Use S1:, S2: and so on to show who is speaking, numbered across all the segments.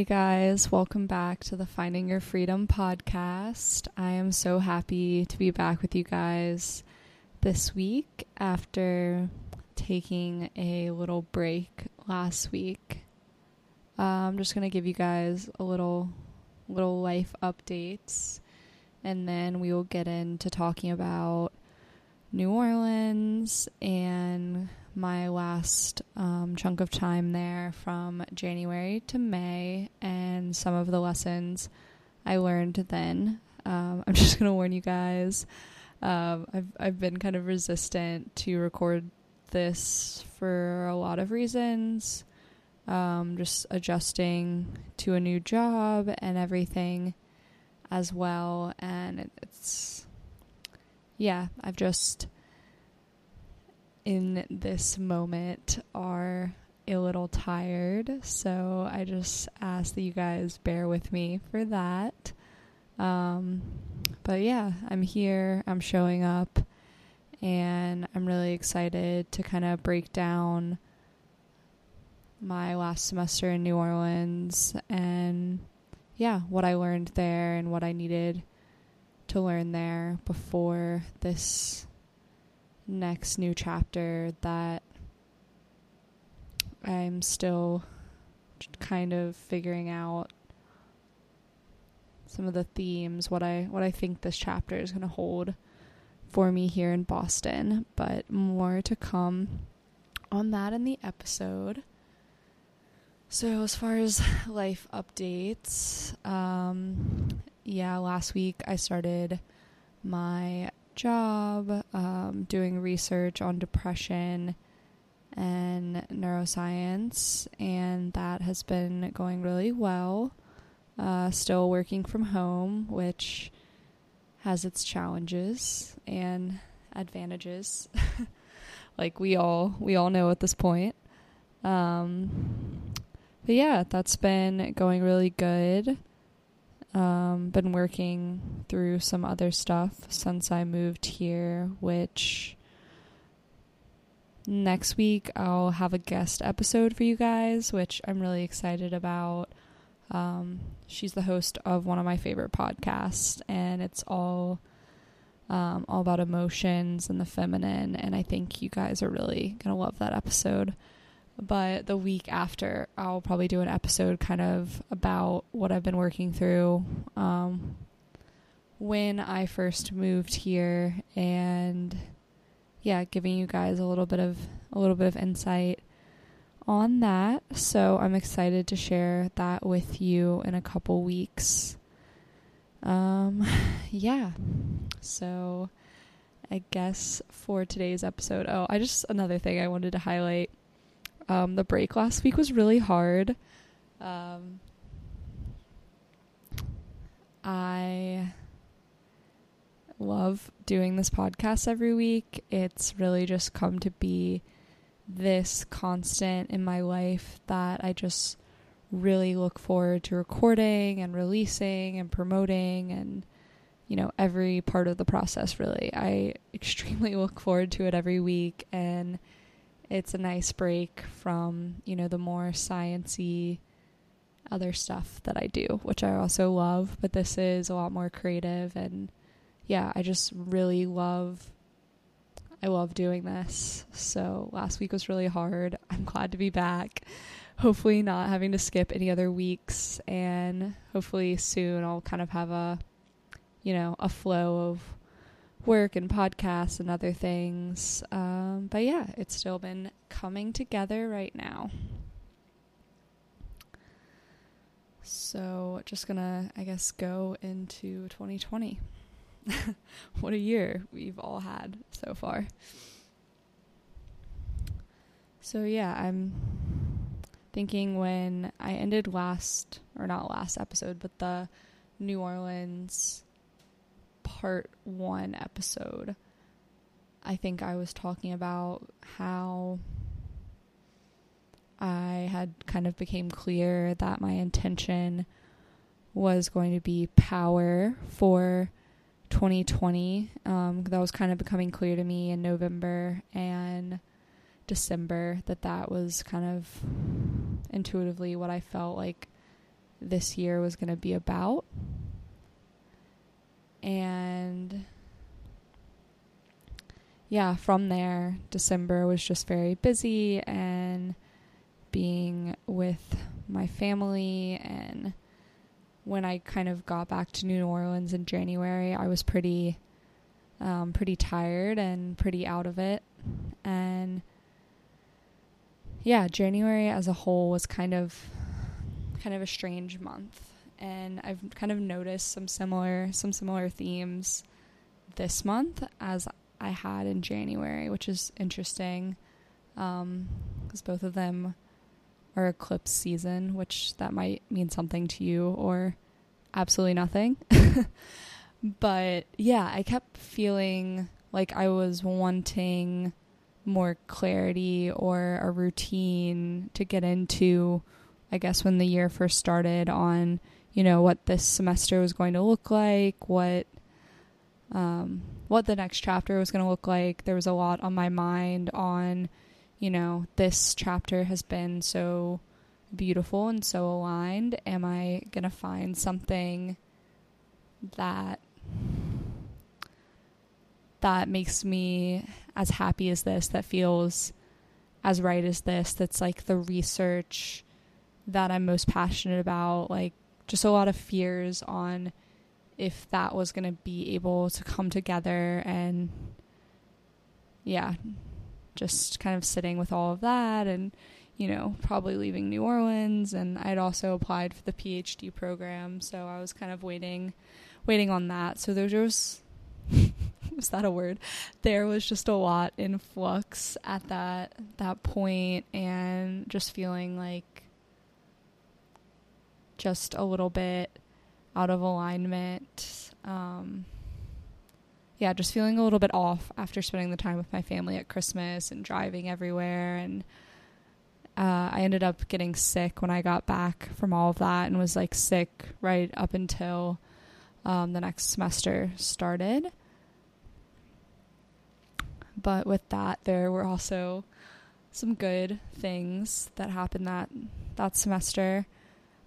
S1: Hey guys, welcome back to the Finding Your Freedom podcast. I am so happy to be back with you guys this week after taking a little break last week. Uh, I'm just going to give you guys a little little life updates and then we will get into talking about New Orleans and my last um, chunk of time there from January to May and some of the lessons I learned then. Um, I'm just going to warn you guys. Um, I've I've been kind of resistant to record this for a lot of reasons. Um, just adjusting to a new job and everything as well, and it's yeah. I've just in this moment are a little tired. So I just ask that you guys bear with me for that. Um, but yeah, I'm here, I'm showing up, and I'm really excited to kind of break down my last semester in New Orleans and yeah, what I learned there and what I needed to learn there before this next new chapter that I'm still kind of figuring out some of the themes, what I what I think this chapter is going to hold for me here in Boston, but more to come on that in the episode. So as far as life updates, um, yeah, last week I started my job um, doing research on depression and neuroscience, and that has been going really well. Uh, still working from home, which has its challenges and advantages, like we all we all know at this point. Um, but yeah, that's been going really good. Um, been working through some other stuff since I moved here, which next week I'll have a guest episode for you guys, which I'm really excited about. Um, she's the host of one of my favorite podcasts, and it's all um, all about emotions and the feminine. And I think you guys are really gonna love that episode but the week after I'll probably do an episode kind of about what I've been working through um, when I first moved here and yeah, giving you guys a little bit of a little bit of insight on that. So I'm excited to share that with you in a couple weeks. Um yeah. So I guess for today's episode, oh, I just another thing I wanted to highlight um, the break last week was really hard. Um, I love doing this podcast every week. It's really just come to be this constant in my life that I just really look forward to recording and releasing and promoting and you know every part of the process really. I extremely look forward to it every week and it's a nice break from, you know, the more sciency other stuff that I do, which I also love, but this is a lot more creative and yeah, I just really love I love doing this. So last week was really hard. I'm glad to be back. Hopefully not having to skip any other weeks and hopefully soon I'll kind of have a you know, a flow of work and podcasts and other things. Um, but yeah, it's still been coming together right now. So, just gonna, I guess, go into 2020. what a year we've all had so far. So, yeah, I'm thinking when I ended last, or not last episode, but the New Orleans part one episode, I think I was talking about how I had kind of became clear that my intention was going to be power for 2020. Um, that was kind of becoming clear to me in November and December that that was kind of intuitively what I felt like this year was going to be about. And yeah, from there, December was just very busy and being with my family. And when I kind of got back to New Orleans in January, I was pretty, um, pretty tired and pretty out of it. And yeah, January as a whole was kind of, kind of a strange month. And I've kind of noticed some similar, some similar themes this month as I had in January, which is interesting because um, both of them are eclipse season, which that might mean something to you or absolutely nothing. but yeah, I kept feeling like I was wanting more clarity or a routine to get into, I guess, when the year first started on, you know, what this semester was going to look like, what um, what the next chapter was going to look like. There was a lot on my mind on, you know, this chapter has been so beautiful and so aligned. Am I going to find something that that makes me as happy as this that feels as right as this that's like the research that I'm most passionate about like just a lot of fears on if that was going to be able to come together and yeah, just kind of sitting with all of that and you know, probably leaving New Orleans and I'd also applied for the PhD program, so I was kind of waiting waiting on that. So there was was that a word? There was just a lot in flux at that that point and just feeling like just a little bit out of alignment. Um, yeah, just feeling a little bit off after spending the time with my family at Christmas and driving everywhere. And uh, I ended up getting sick when I got back from all of that and was like sick right up until um, the next semester started. But with that, there were also some good things that happened that that semester.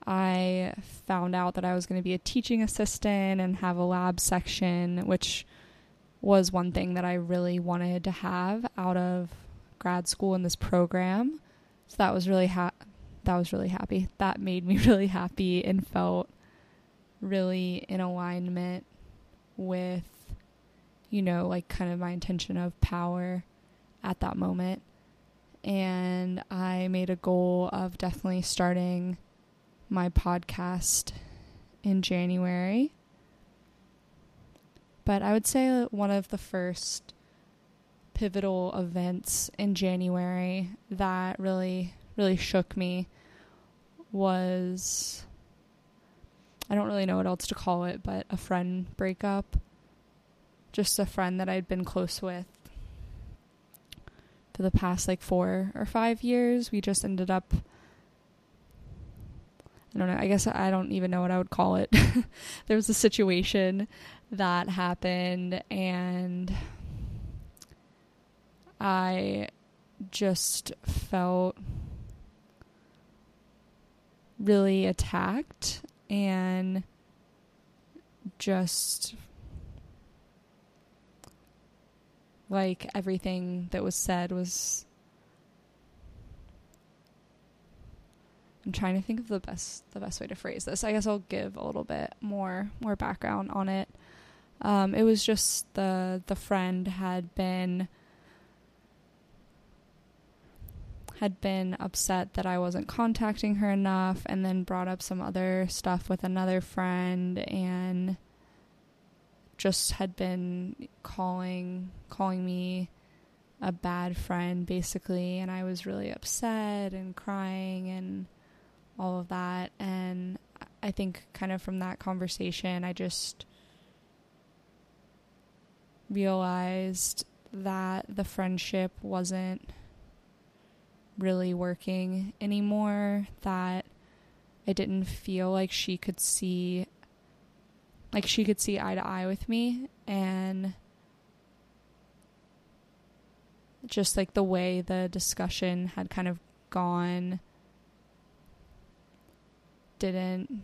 S1: I found out that I was going to be a teaching assistant and have a lab section, which was one thing that I really wanted to have out of grad school in this program. So that was really ha- that was really happy. That made me really happy and felt really in alignment with you know, like kind of my intention of power at that moment. And I made a goal of definitely starting my podcast in January. But I would say one of the first pivotal events in January that really, really shook me was I don't really know what else to call it, but a friend breakup. Just a friend that I'd been close with for the past like four or five years. We just ended up I don't know. I guess I don't even know what I would call it. there was a situation that happened, and I just felt really attacked and just like everything that was said was I'm trying to think of the best the best way to phrase this. I guess I'll give a little bit more more background on it. Um, it was just the the friend had been had been upset that I wasn't contacting her enough and then brought up some other stuff with another friend and just had been calling calling me a bad friend basically and I was really upset and crying and all of that. And I think, kind of from that conversation, I just realized that the friendship wasn't really working anymore, that I didn't feel like she could see like she could see eye to eye with me and just like the way the discussion had kind of gone didn't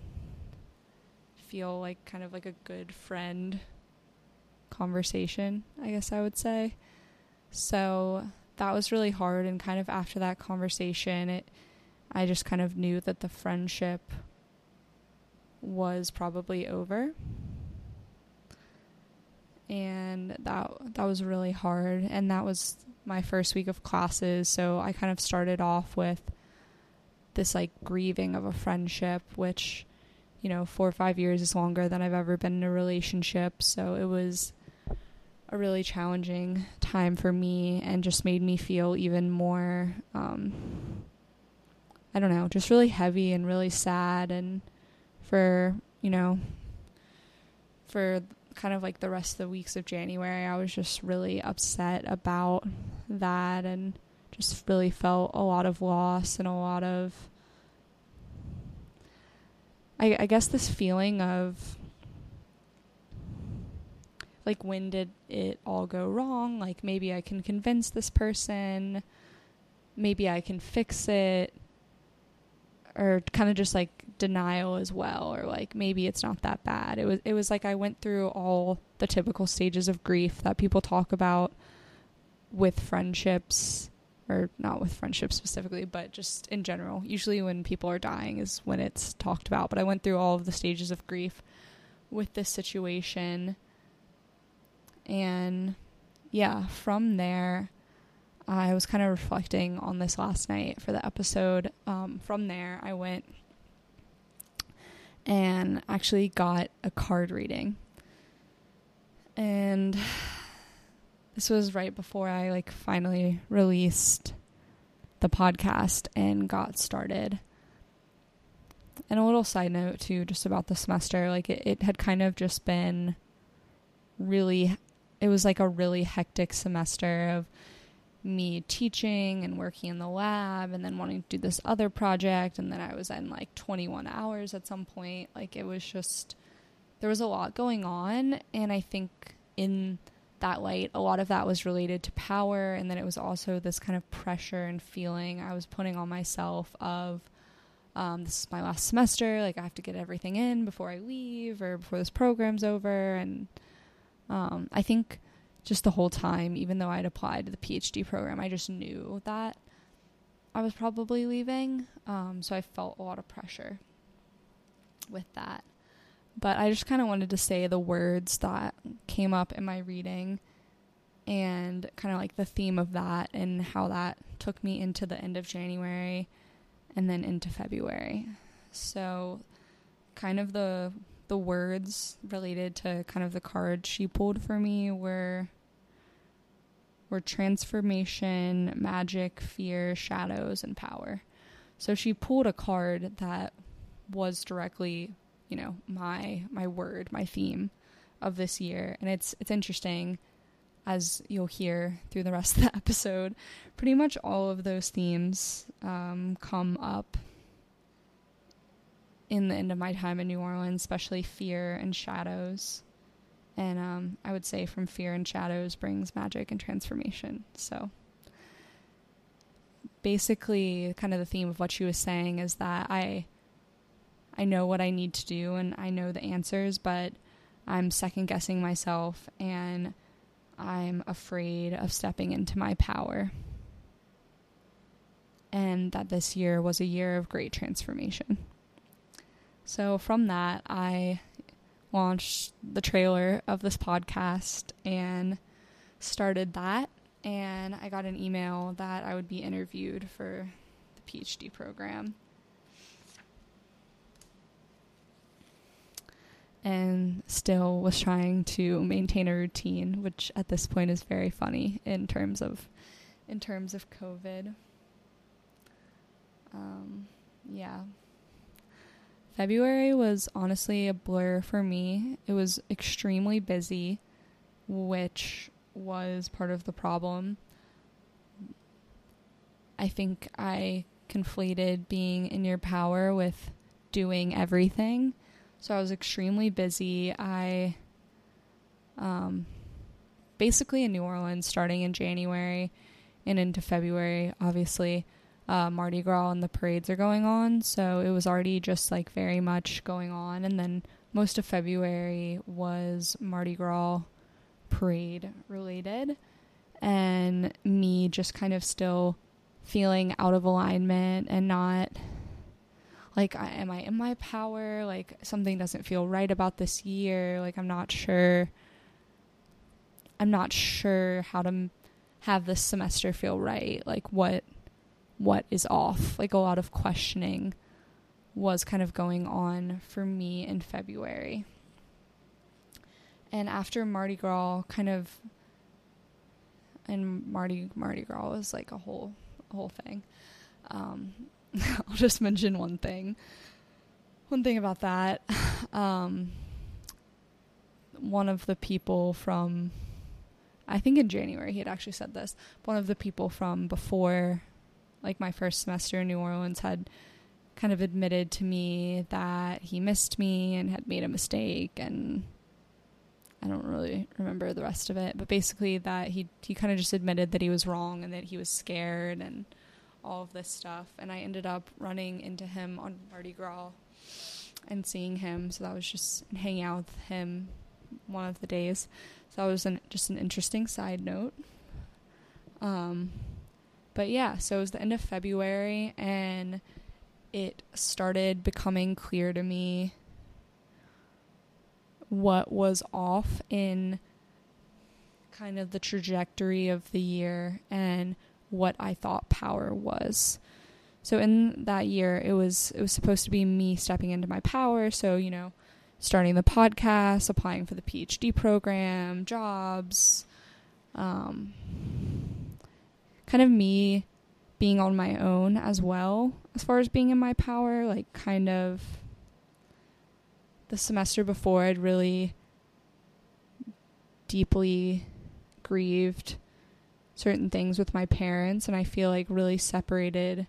S1: feel like kind of like a good friend conversation, I guess I would say. So that was really hard and kind of after that conversation it I just kind of knew that the friendship was probably over. And that that was really hard and that was my first week of classes, so I kind of started off with this like grieving of a friendship which you know, 4 or 5 years is longer than I've ever been in a relationship, so it was a really challenging time for me and just made me feel even more um, I don't know, just really heavy and really sad and for, you know, for kind of like the rest of the weeks of January, I was just really upset about that and just really felt a lot of loss and a lot of I, I guess this feeling of like when did it all go wrong? Like maybe i can convince this person. Maybe i can fix it. Or kind of just like denial as well. Or like maybe it's not that bad. It was it was like i went through all the typical stages of grief that people talk about with friendships or not with friendships specifically but just in general usually when people are dying is when it's talked about but i went through all of the stages of grief with this situation and yeah, from there, I was kind of reflecting on this last night for the episode. Um, from there, I went and actually got a card reading. And this was right before I like finally released the podcast and got started. And a little side note too, just about the semester, like it, it had kind of just been really it was like a really hectic semester of me teaching and working in the lab and then wanting to do this other project and then I was in like 21 hours at some point like it was just there was a lot going on and I think in that light a lot of that was related to power and then it was also this kind of pressure and feeling I was putting on myself of um, this is my last semester like I have to get everything in before I leave or before this program's over and um, I think just the whole time, even though I'd applied to the PhD program, I just knew that I was probably leaving. Um, so I felt a lot of pressure with that. But I just kind of wanted to say the words that came up in my reading and kind of like the theme of that and how that took me into the end of January and then into February. So, kind of the the words related to kind of the card she pulled for me were were transformation, magic, fear, shadows, and power. So she pulled a card that was directly, you know, my my word, my theme of this year, and it's it's interesting as you'll hear through the rest of the episode. Pretty much all of those themes um, come up in the end of my time in New Orleans, especially fear and shadows. And um, I would say from fear and shadows brings magic and transformation. So basically, kind of the theme of what she was saying is that I I know what I need to do and I know the answers, but I'm second guessing myself and I'm afraid of stepping into my power. And that this year was a year of great transformation. So from that, I launched the trailer of this podcast and started that. And I got an email that I would be interviewed for the PhD program. And still was trying to maintain a routine, which at this point is very funny in terms of in terms of COVID. Um, yeah. February was honestly a blur for me. It was extremely busy, which was part of the problem. I think I conflated being in your power with doing everything. So I was extremely busy. I um basically in New Orleans starting in January and into February, obviously. uh, Mardi Gras and the parades are going on. So it was already just like very much going on. And then most of February was Mardi Gras parade related. And me just kind of still feeling out of alignment and not like am I in my power? Like something doesn't feel right about this year. Like I'm not sure I'm not sure how to have this semester feel right. Like what what is off? Like a lot of questioning was kind of going on for me in February. And after Mardi Gras kind of and Mardi Mardi Gras was like a whole whole thing. Um, I'll just mention one thing. One thing about that. Um, one of the people from I think in January he had actually said this. One of the people from before, like my first semester in New Orleans, had kind of admitted to me that he missed me and had made a mistake and I don't really remember the rest of it, but basically that he he kind of just admitted that he was wrong and that he was scared and all of this stuff. And I ended up running into him on Mardi Gras and seeing him. So that was just hanging out with him one of the days. So that was an, just an interesting side note. Um, but yeah, so it was the end of February, and it started becoming clear to me what was off in kind of the trajectory of the year and what I thought power was. So in that year it was it was supposed to be me stepping into my power, so you know, starting the podcast, applying for the PhD program, jobs, um, kind of me being on my own as well as far as being in my power, like kind of the semester before I'd really deeply grieved certain things with my parents and I feel like really separated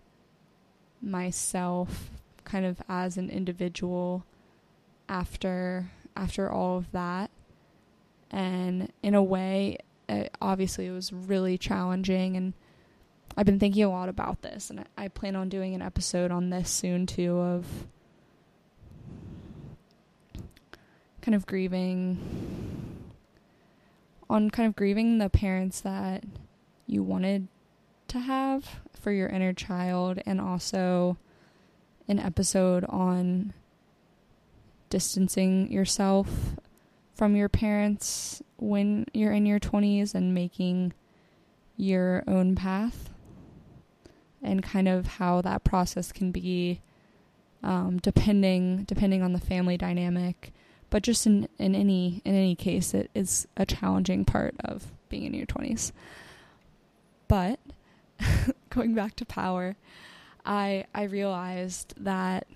S1: myself kind of as an individual after after all of that. And in a way, it, obviously it was really challenging and I've been thinking a lot about this and I, I plan on doing an episode on this soon too of kind of grieving on kind of grieving the parents that you wanted to have for your inner child and also an episode on distancing yourself from your parents when you're in your 20s and making your own path and kind of how that process can be um, depending depending on the family dynamic. But just in, in any in any case it is a challenging part of being in your 20s but going back to power i i realized that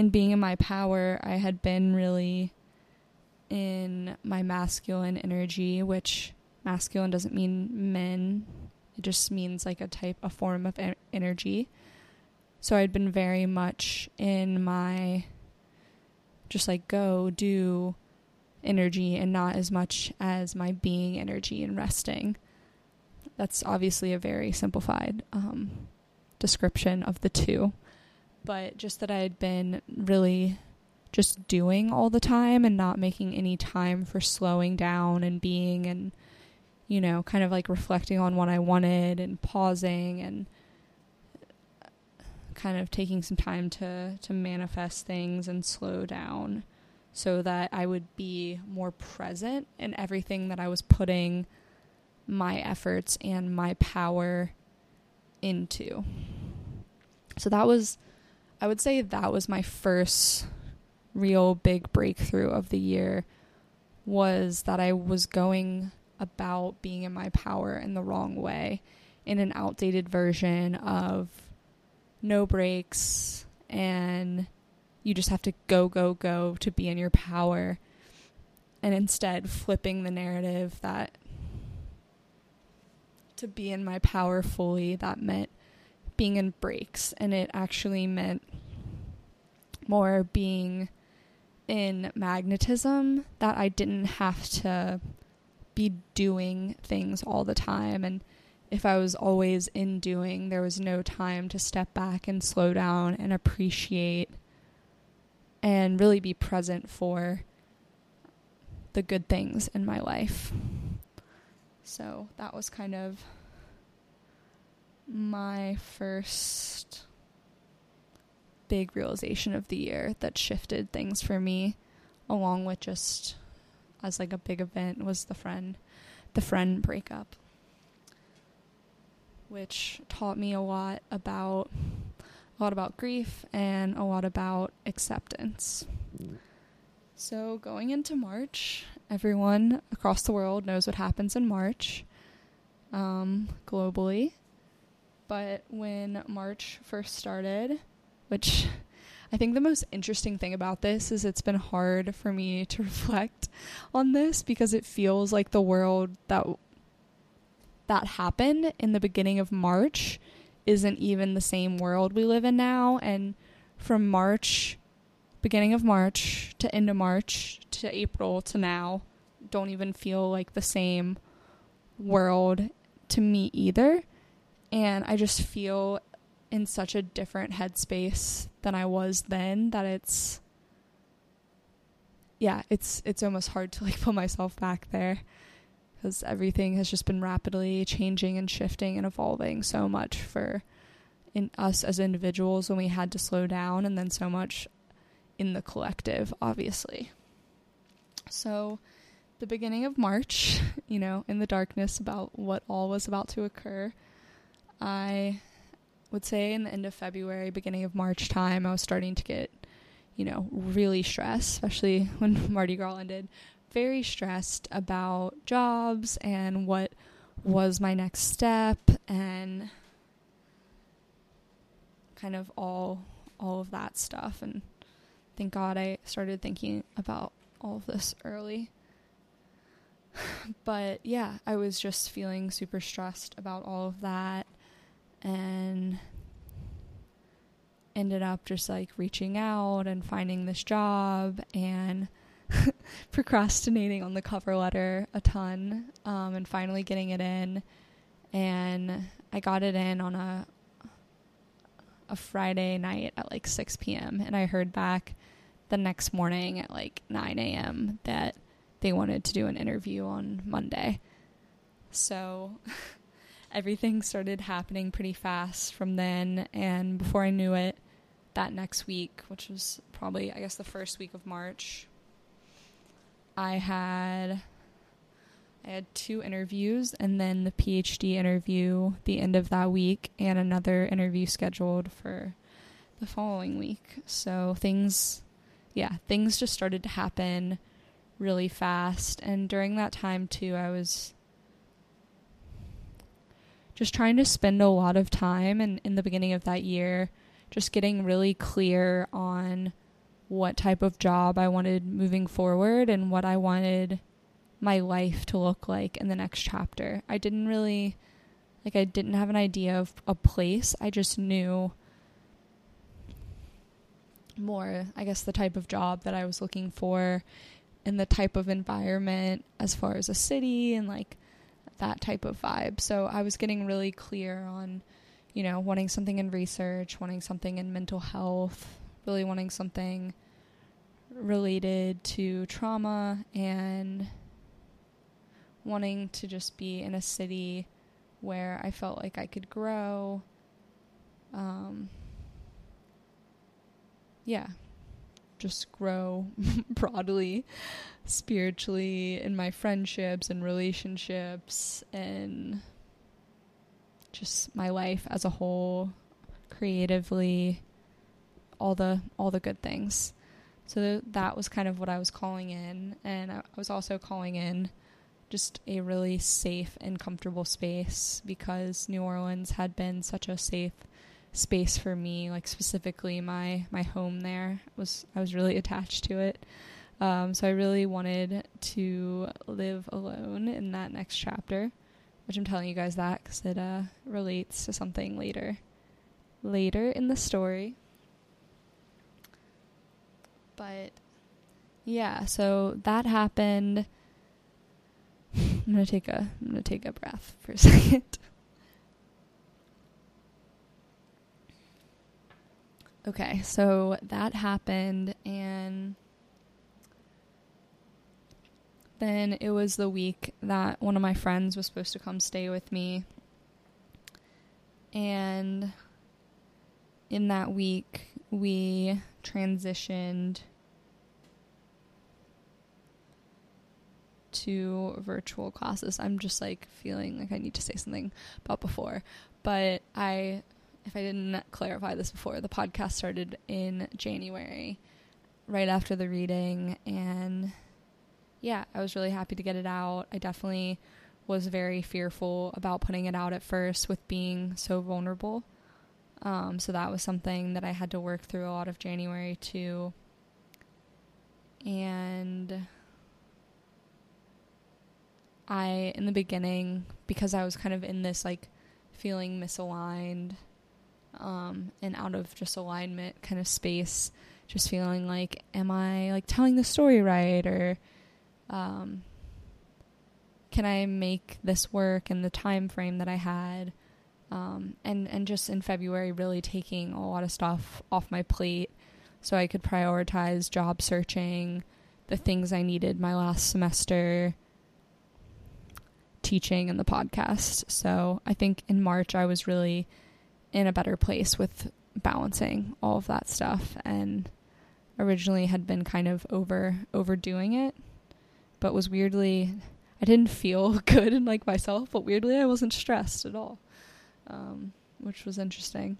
S1: in being in my power, I had been really in my masculine energy, which masculine doesn't mean men. It just means like a type, a form of energy. So I'd been very much in my just like go, do energy and not as much as my being energy and resting. That's obviously a very simplified um, description of the two. But just that I had been really just doing all the time and not making any time for slowing down and being and you know kind of like reflecting on what I wanted and pausing and kind of taking some time to to manifest things and slow down so that I would be more present in everything that I was putting my efforts and my power into. So that was I would say that was my first real big breakthrough of the year was that I was going about being in my power in the wrong way in an outdated version of no breaks and you just have to go go go to be in your power and instead flipping the narrative that to be in my power fully that meant being in breaks and it actually meant more being in magnetism that I didn't have to be doing things all the time and if I was always in doing, there was no time to step back and slow down and appreciate and really be present for the good things in my life. So that was kind of my first big realization of the year that shifted things for me along with just as like a big event was the friend the friend breakup which taught me a lot about a lot about grief and a lot about acceptance. Mm. So, going into March, everyone across the world knows what happens in March um, globally. But when March first started, which I think the most interesting thing about this is it's been hard for me to reflect on this because it feels like the world that that happened in the beginning of March isn't even the same world we live in now. And from March, beginning of March to end of March to April to now, don't even feel like the same world to me either. And I just feel in such a different headspace than I was then that it's yeah, it's it's almost hard to like put myself back there because everything has just been rapidly changing and shifting and evolving so much for in us as individuals when we had to slow down and then so much in the collective obviously. So the beginning of march you know in the darkness about what all was about to occur i would say in the end of february beginning of march time i was starting to get you know really stressed especially when mardi gras ended. Very stressed about jobs and what was my next step and kind of all all of that stuff. And thank God I started thinking about all of this early. but yeah, I was just feeling super stressed about all of that and ended up just like reaching out and finding this job and procrastinating on the cover letter a ton um, and finally getting it in. And I got it in on a a Friday night at like 6 p.m. and I heard back the next morning at like 9 a.m. that they wanted to do an interview on Monday. So everything started happening pretty fast from then and before I knew it that next week, which was probably I guess the first week of March, I had I had two interviews and then the PhD interview the end of that week and another interview scheduled for the following week. So things yeah, things just started to happen really fast and during that time too I was just trying to spend a lot of time and in the beginning of that year just getting really clear on what type of job I wanted moving forward and what I wanted my life to look like in the next chapter. I didn't really like I didn't have an idea of a place. I just knew more, I guess the type of job that I was looking for and the type of environment as far as a city and like that type of vibe. So I was getting really clear on, you know, wanting something in research, wanting something in mental health, really wanting something related to trauma and wanting to just be in a city where I felt like I could grow. Um, yeah, just grow broadly, spiritually, in my friendships and relationships, and just my life as a whole, creatively, all the all the good things. So that was kind of what I was calling in, and I was also calling in just a really safe and comfortable space because New Orleans had been such a safe space for me like specifically my my home there. Was I was really attached to it. Um, so I really wanted to live alone in that next chapter which I'm telling you guys that because it uh, relates to something later later in the story. But yeah, so that happened. I'm gonna take a I'm gonna take a breath for a second. okay, so that happened and then it was the week that one of my friends was supposed to come stay with me. And in that week, we transitioned to virtual classes. I'm just like feeling like I need to say something about before, but I if I didn't clarify this before, the podcast started in January right after the reading and yeah, I was really happy to get it out. I definitely was very fearful about putting it out at first with being so vulnerable. Um, so that was something that I had to work through a lot of January too. And I, in the beginning, because I was kind of in this like feeling misaligned um, and out of just alignment kind of space, just feeling like, am I like telling the story right? Or um, can I make this work in the time frame that I had? Um, and and just in February, really taking a lot of stuff off my plate, so I could prioritize job searching, the things I needed my last semester, teaching, and the podcast. So I think in March I was really in a better place with balancing all of that stuff, and originally had been kind of over overdoing it, but was weirdly I didn't feel good and like myself, but weirdly I wasn't stressed at all um, which was interesting.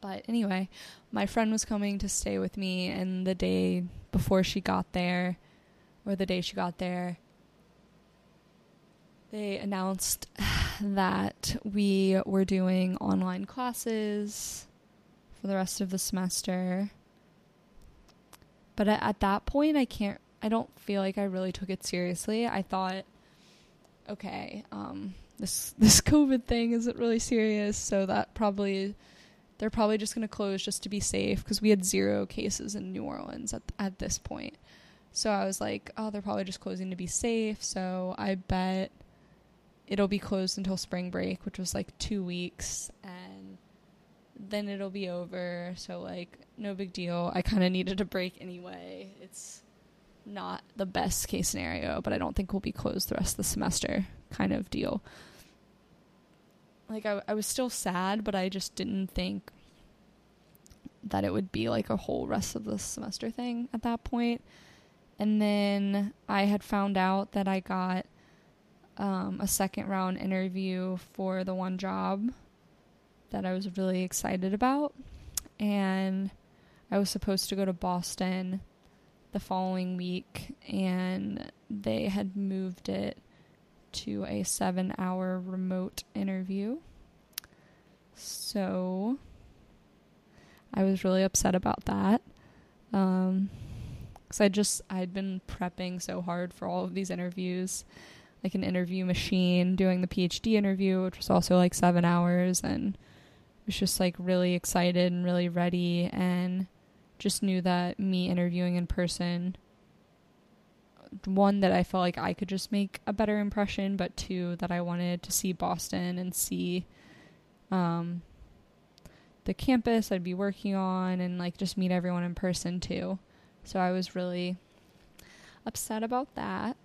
S1: But anyway, my friend was coming to stay with me, and the day before she got there, or the day she got there, they announced that we were doing online classes for the rest of the semester. But at, at that point, I can't, I don't feel like I really took it seriously. I thought, okay, um, this this COVID thing isn't really serious, so that probably they're probably just going to close just to be safe because we had zero cases in New Orleans at at this point. So I was like, oh, they're probably just closing to be safe. So I bet it'll be closed until spring break, which was like 2 weeks and then it'll be over. So like no big deal. I kind of needed a break anyway. It's not the best case scenario, but I don't think we'll be closed the rest of the semester kind of deal like I, I was still sad, but I just didn't think that it would be like a whole rest of the semester thing at that point. And then I had found out that I got um, a second round interview for the one job that I was really excited about. And I was supposed to go to Boston the following week, and they had moved it to a seven hour remote interview. So I was really upset about that. Um, cause I just, I'd been prepping so hard for all of these interviews, like an interview machine, doing the PhD interview, which was also like seven hours, and was just like really excited and really ready, and just knew that me interviewing in person one that I felt like I could just make a better impression, but two that I wanted to see Boston and see um, the campus I'd be working on and like just meet everyone in person too. So I was really upset about that.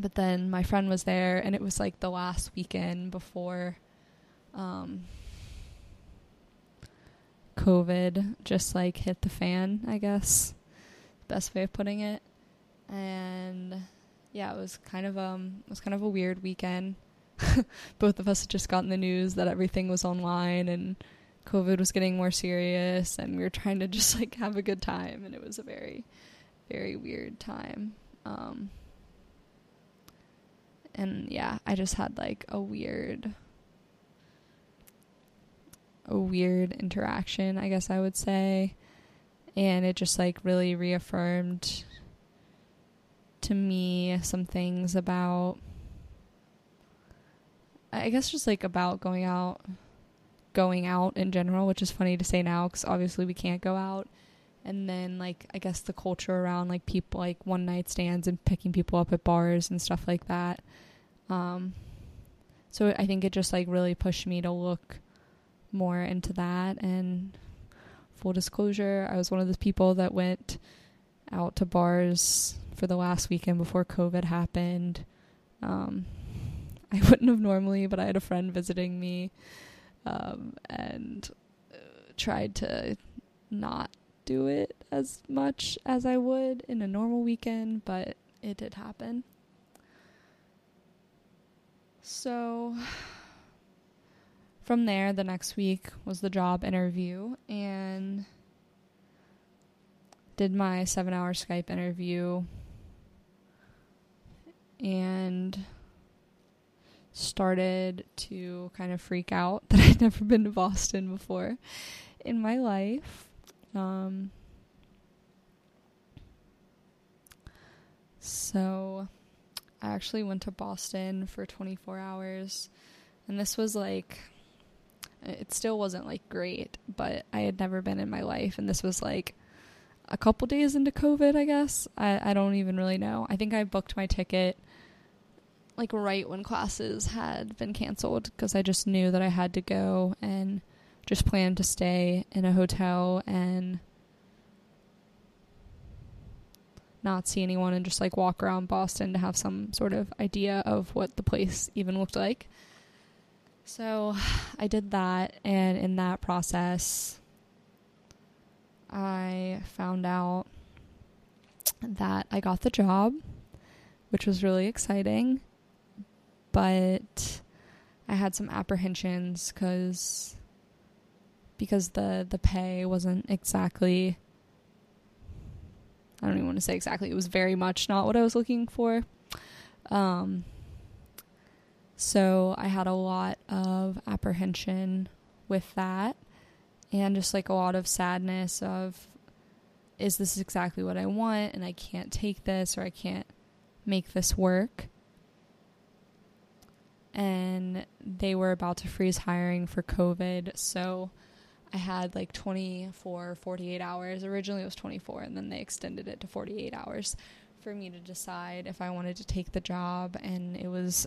S1: But then my friend was there and it was like the last weekend before um, COVID just like hit the fan, I guess best way of putting it. And yeah, it was kind of um it was kind of a weird weekend. Both of us had just gotten the news that everything was online and COVID was getting more serious and we were trying to just like have a good time and it was a very very weird time. Um and yeah, I just had like a weird a weird interaction, I guess I would say and it just like really reaffirmed to me some things about I guess just like about going out going out in general, which is funny to say now cuz obviously we can't go out. And then like I guess the culture around like people like one night stands and picking people up at bars and stuff like that. Um so I think it just like really pushed me to look more into that. And full disclosure, I was one of those people that went out to bars for the last weekend before COVID happened. Um, I wouldn't have normally, but I had a friend visiting me um, and uh, tried to not do it as much as I would in a normal weekend, but it did happen. So from there, the next week was the job interview and did my seven hour Skype interview and started to kind of freak out that I'd never been to Boston before in my life. Um, so I actually went to Boston for 24 hours, and this was like, it still wasn't like great, but I had never been in my life, and this was like a couple days into COVID, I guess. I, I don't even really know. I think I booked my ticket like right when classes had been canceled because I just knew that I had to go and just planned to stay in a hotel and not see anyone and just like walk around Boston to have some sort of idea of what the place even looked like. So I did that, and in that process, I found out that I got the job, which was really exciting but I had some apprehensions because because the the pay wasn't exactly I don't even want to say exactly. It was very much not what I was looking for. Um, so I had a lot of apprehension with that and just like a lot of sadness of is this exactly what I want and I can't take this or I can't make this work and they were about to freeze hiring for COVID. So I had like 24, 48 hours. Originally it was 24, and then they extended it to 48 hours for me to decide if I wanted to take the job. And it was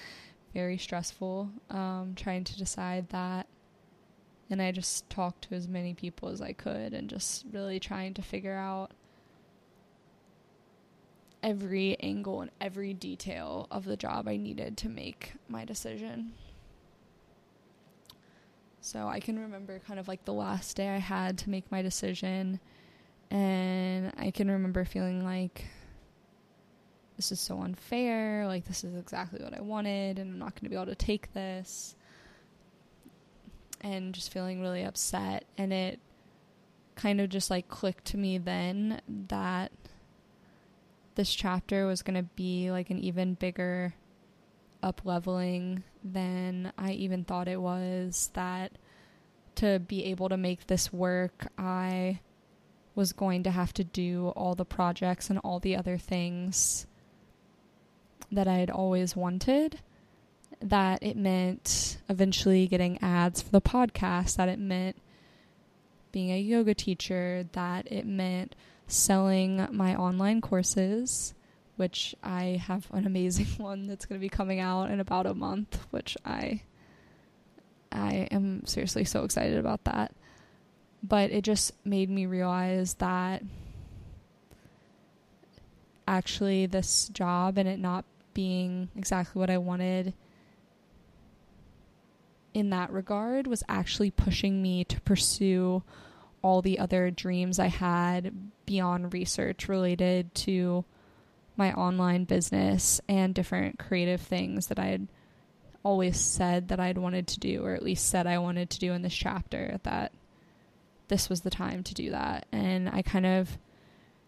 S1: very stressful um, trying to decide that. And I just talked to as many people as I could and just really trying to figure out every angle and every detail of the job I needed to make my decision. So I can remember kind of like the last day I had to make my decision, and I can remember feeling like this is so unfair, like this is exactly what I wanted, and I'm not going to be able to take this. And just feeling really upset, and it kind of just like clicked to me then that this chapter was going to be like an even bigger up leveling than I even thought it was. That to be able to make this work, I was going to have to do all the projects and all the other things that I had always wanted. That it meant eventually getting ads for the podcast, that it meant being a yoga teacher, that it meant selling my online courses, which I have an amazing one that's going to be coming out in about a month, which I I am seriously so excited about that. But it just made me realize that actually this job and it not being exactly what I wanted in that regard was actually pushing me to pursue all the other dreams I had beyond research related to my online business and different creative things that I had always said that I'd wanted to do, or at least said I wanted to do in this chapter, that this was the time to do that. And I kind of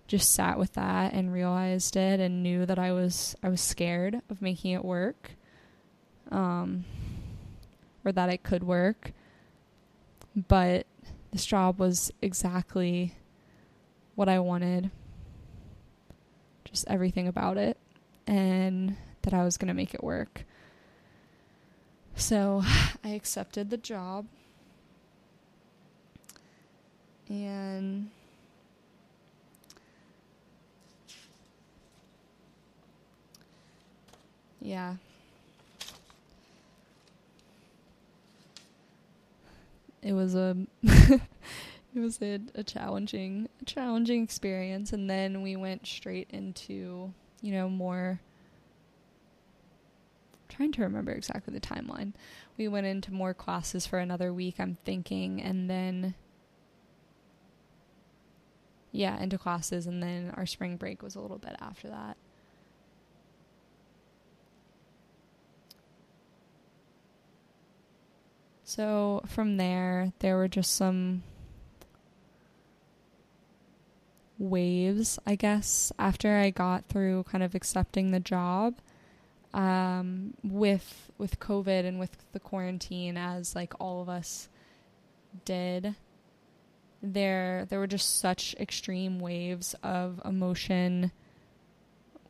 S1: just sat with that and realized it and knew that I was I was scared of making it work. Um or that it could work. But this job was exactly what I wanted. Just everything about it. And that I was going to make it work. So I accepted the job. And yeah, it was a it was a, a challenging challenging experience and then we went straight into, you know, more trying to remember exactly the timeline. We went into more classes for another week, I'm thinking, and then yeah, into classes and then our spring break was a little bit after that. So from there, there were just some waves, I guess, after I got through kind of accepting the job um, with with COVID and with the quarantine, as like all of us did. There, there were just such extreme waves of emotion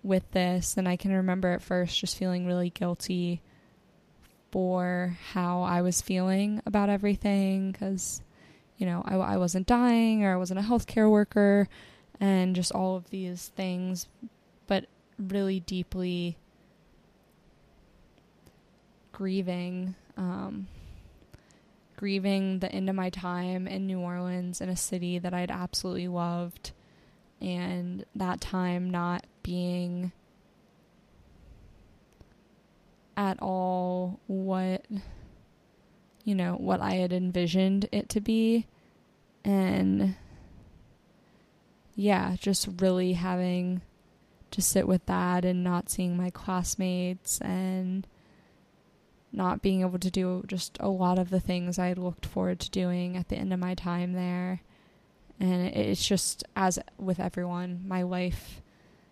S1: with this, and I can remember at first just feeling really guilty for how I was feeling about everything because, you know, I, I wasn't dying or I wasn't a healthcare worker and just all of these things, but really deeply grieving, um, grieving the end of my time in New Orleans in a city that I'd absolutely loved, and that time not being at all what you know what I had envisioned it to be and yeah just really having to sit with that and not seeing my classmates and not being able to do just a lot of the things I looked forward to doing at the end of my time there. And it's just as with everyone my life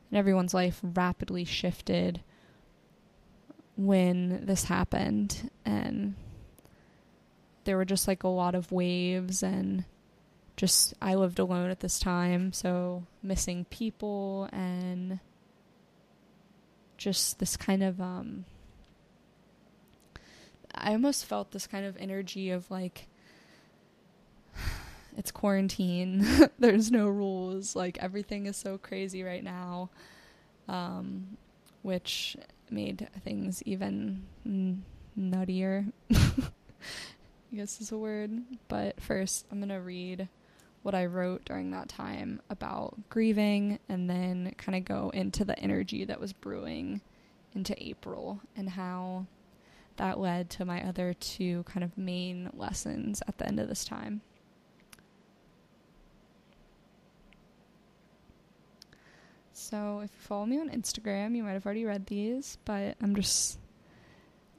S1: and everyone's life rapidly shifted when this happened. And there were just like a lot of waves and just I lived alone at this time, so missing people and just this kind of um I almost felt this kind of energy of like it's quarantine. There's no rules. Like everything is so crazy right now. Um which made things even n- nuttier. I guess is a word. But first, I'm going to read what I wrote during that time about grieving and then kind of go into the energy that was brewing into April and how that led to my other two kind of main lessons at the end of this time. So if you follow me on Instagram, you might have already read these, but I'm just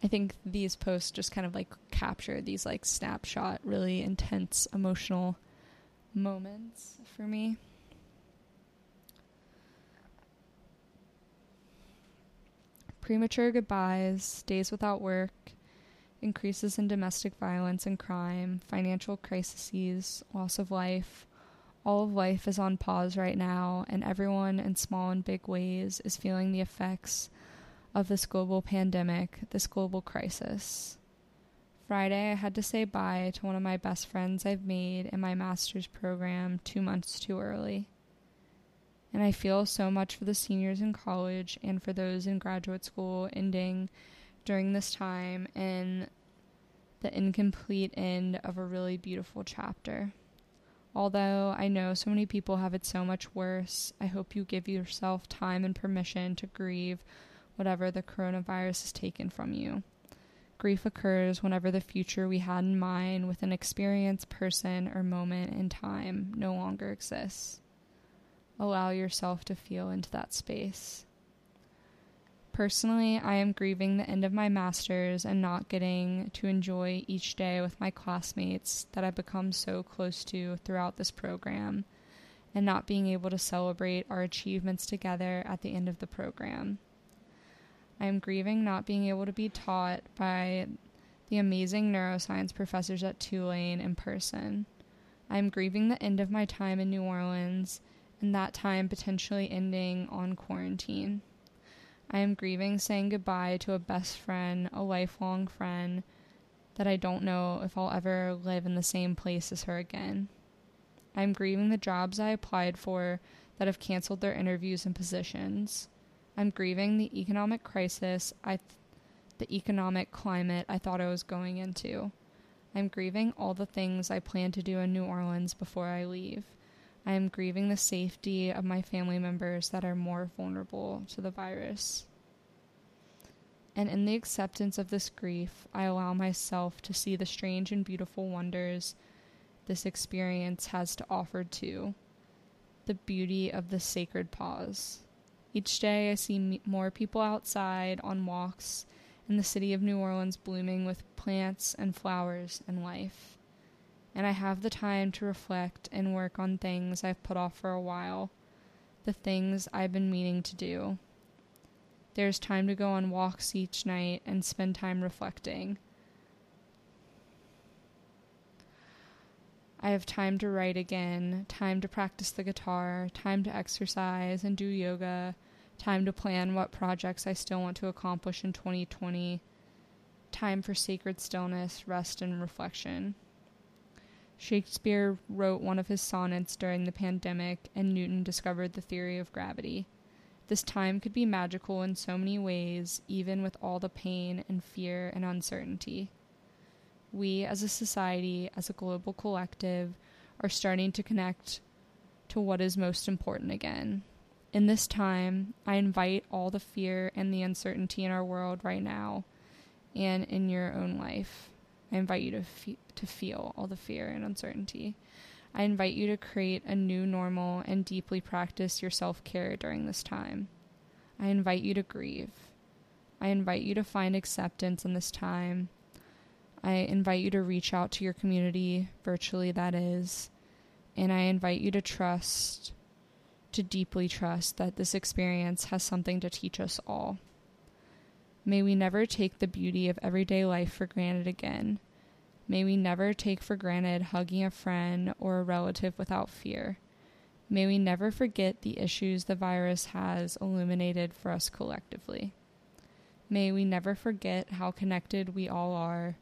S1: I think these posts just kind of like capture these like snapshot really intense emotional moments for me. Premature goodbyes, days without work, increases in domestic violence and crime, financial crises, loss of life, all of life is on pause right now, and everyone, in small and big ways, is feeling the effects of this global pandemic, this global crisis. Friday, I had to say bye to one of my best friends I've made in my master's program two months too early. And I feel so much for the seniors in college and for those in graduate school ending during this time and the incomplete end of a really beautiful chapter. Although I know so many people have it so much worse, I hope you give yourself time and permission to grieve whatever the coronavirus has taken from you. Grief occurs whenever the future we had in mind with an experience, person, or moment in time no longer exists. Allow yourself to feel into that space. Personally, I am grieving the end of my master's and not getting to enjoy each day with my classmates that I've become so close to throughout this program, and not being able to celebrate our achievements together at the end of the program. I am grieving not being able to be taught by the amazing neuroscience professors at Tulane in person. I am grieving the end of my time in New Orleans and that time potentially ending on quarantine. I am grieving saying goodbye to a best friend, a lifelong friend that I don't know if I'll ever live in the same place as her again. I am grieving the jobs I applied for that have canceled their interviews and positions. I'm grieving the economic crisis I th- the economic climate I thought I was going into. I'm grieving all the things I plan to do in New Orleans before I leave. I am grieving the safety of my family members that are more vulnerable to the virus. And in the acceptance of this grief, I allow myself to see the strange and beautiful wonders this experience has to offer too. The beauty of the sacred pause. Each day I see more people outside on walks and the city of New Orleans blooming with plants and flowers and life. And I have the time to reflect and work on things I've put off for a while, the things I've been meaning to do. There's time to go on walks each night and spend time reflecting. I have time to write again, time to practice the guitar, time to exercise and do yoga, time to plan what projects I still want to accomplish in 2020, time for sacred stillness, rest, and reflection. Shakespeare wrote one of his sonnets during the pandemic, and Newton discovered the theory of gravity. This time could be magical in so many ways, even with all the pain and fear and uncertainty. We, as a society, as a global collective, are starting to connect to what is most important again in this time, I invite all the fear and the uncertainty in our world right now and in your own life. I invite you to fe- to feel all the fear and uncertainty. I invite you to create a new normal and deeply practice your self-care during this time. I invite you to grieve. I invite you to find acceptance in this time. I invite you to reach out to your community, virtually that is, and I invite you to trust to deeply trust that this experience has something to teach us all. May we never take the beauty of everyday life for granted again. May we never take for granted hugging a friend or a relative without fear. May we never forget the issues the virus has illuminated for us collectively. May we never forget how connected we all are,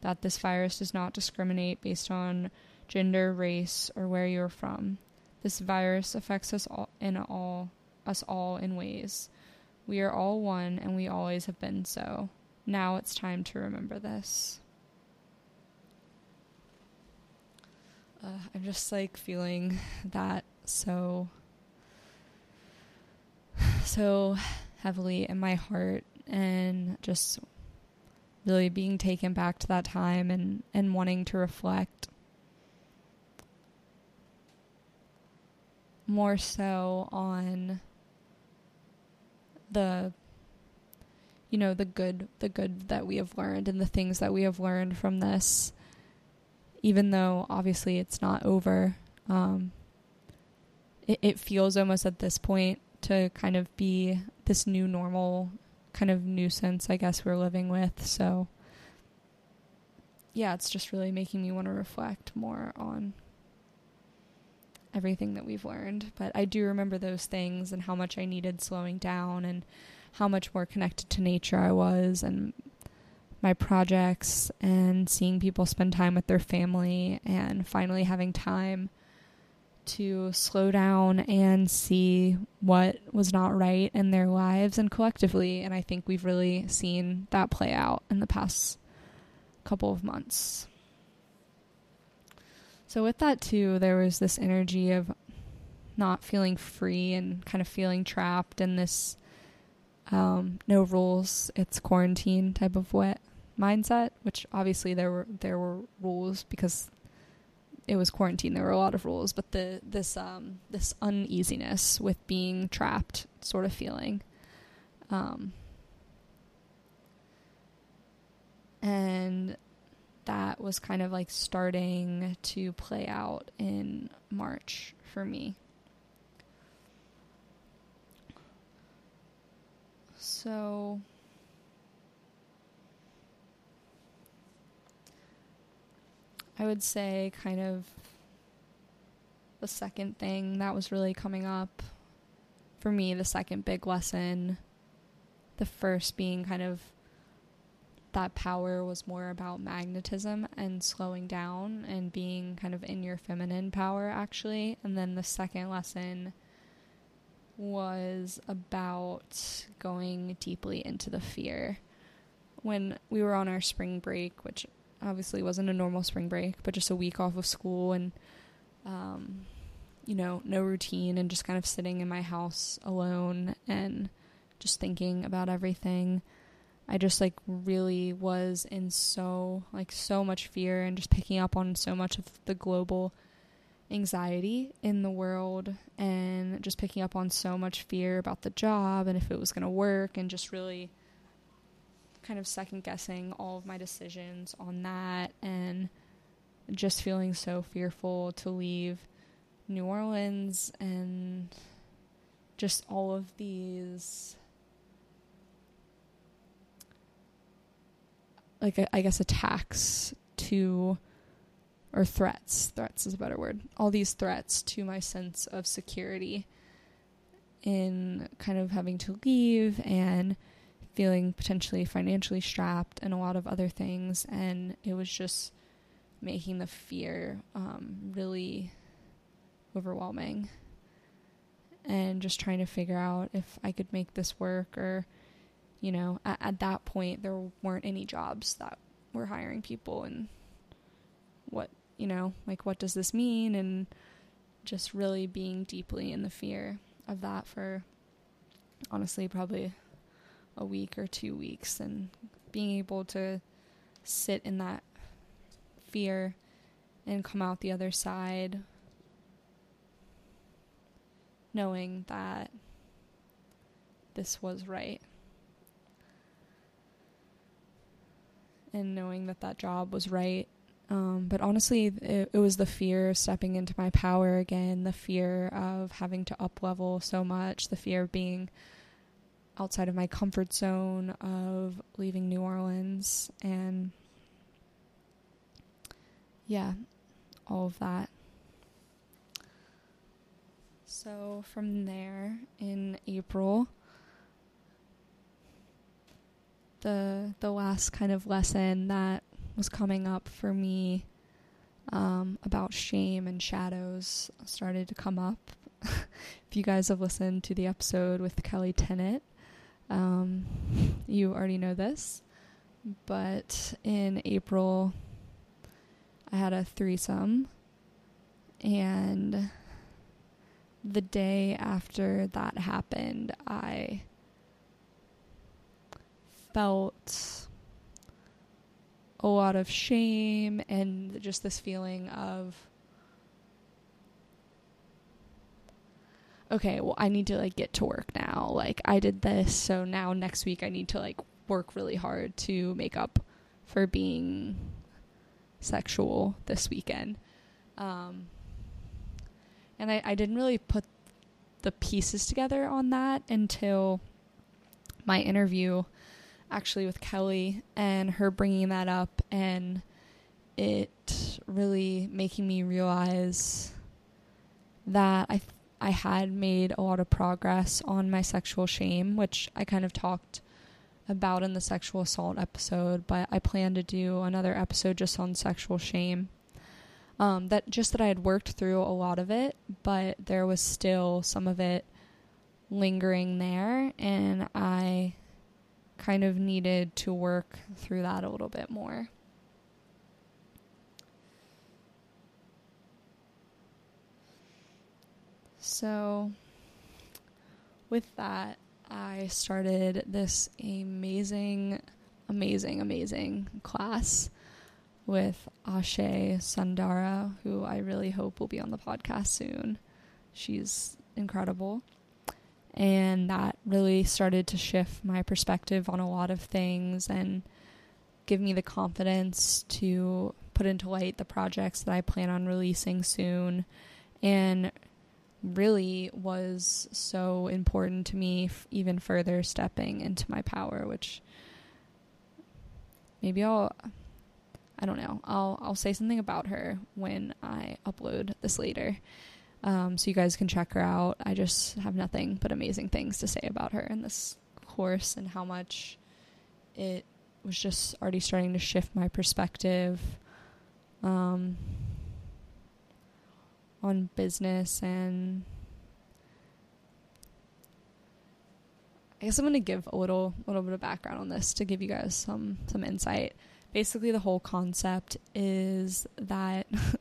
S1: that this virus does not discriminate based on gender, race, or where you're from. This virus affects us all in all us all in ways. We are all one and we always have been so. Now it's time to remember this. Uh, I'm just like feeling that so so heavily in my heart and just really being taken back to that time and and wanting to reflect more so on the you know the good the good that we have learned and the things that we have learned from this even though obviously it's not over. Um, it, it feels almost at this point to kind of be this new normal kind of nuisance i guess we're living with. So yeah it's just really making me want to reflect more on everything that we've learned. But I do remember those things and how much I needed slowing down and how much more connected to nature I was and my projects and seeing people spend time with their family and finally having time to slow down and see what was not right in their lives and collectively. And I think we've really seen that play out in the past couple of months. So with that too, there was this energy of not feeling free and kind of feeling trapped in this um, no rules, it's quarantine type of wet mindset. Which obviously there were there were rules because it was quarantine. There were a lot of rules, but the this um, this uneasiness with being trapped sort of feeling. Um, and that was kind of like starting to play out in March for me. So I would say kind of the second thing that was really coming up for me, the second big lesson, the first being kind of that power was more about magnetism and slowing down and being kind of in your feminine power, actually. And then the second lesson was about going deeply into the fear. When we were on our spring break, which obviously wasn't a normal spring break, but just a week off of school and, um, you know, no routine and just kind of sitting in my house alone and just thinking about everything. I just like really was in so like so much fear and just picking up on so much of the global anxiety in the world and just picking up on so much fear about the job and if it was going to work and just really kind of second guessing all of my decisions on that and just feeling so fearful to leave New Orleans and just all of these like I guess attacks to or threats threats is a better word all these threats to my sense of security in kind of having to leave and feeling potentially financially strapped and a lot of other things. And it was just making the fear um, really overwhelming. And just trying to figure out if I could make this work or you know at, at that point there weren't any jobs that were hiring people and what you know like what does this mean? And just really being deeply in the fear of that for honestly probably a week or two weeks and being able to sit in that fear and come out the other side knowing that this was right and knowing that that job was right. Um, but honestly, it, it, was the fear of stepping into my power again, the fear of having to up level so much, the fear of being outside of my comfort zone, of leaving New Orleans, and yeah, all of that. So from there, in April, the the last kind of lesson that was coming up for me um, about shame and shadows started to come up. if you guys have listened to the episode with Kelly Tennant, um, you already know this. But in April, I had a threesome, and the day after that happened, I felt a lot of shame and just this feeling of okay, well I need to like get to work now. Like I did this, so now next week I need to like work really hard to make up for being sexual this weekend. Um and I, I didn't really put the pieces together on that until my interview actually with Kelly and her bringing that up and it really making me realize that I th- I had made a lot of progress on my sexual shame, which I kind of talked about in the sexual assault episode, but I plan to do another episode just on sexual shame. Um, that just that I had worked through a lot of it, but there was still some of it lingering there, and I kind of needed to work through that a little bit more. So, with that, I started this amazing, amazing, amazing class with Ashe Sundara, who I really hope will be on the podcast soon. She's incredible. And that really started to shift my perspective on a lot of things and give me the confidence to put into light the projects that I plan on releasing soon. And really was so important to me, f- even further stepping into my power, which maybe I'll. I don't know. I'll I'll say something about her when I upload this later. Um, so you guys can check her out. I just have nothing but amazing things to say about her in this course and how much it was just already starting to shift my perspective um, on business and I guess I'm going to give a little little bit of background on this to give you guys some some insight. basically, the whole concept is that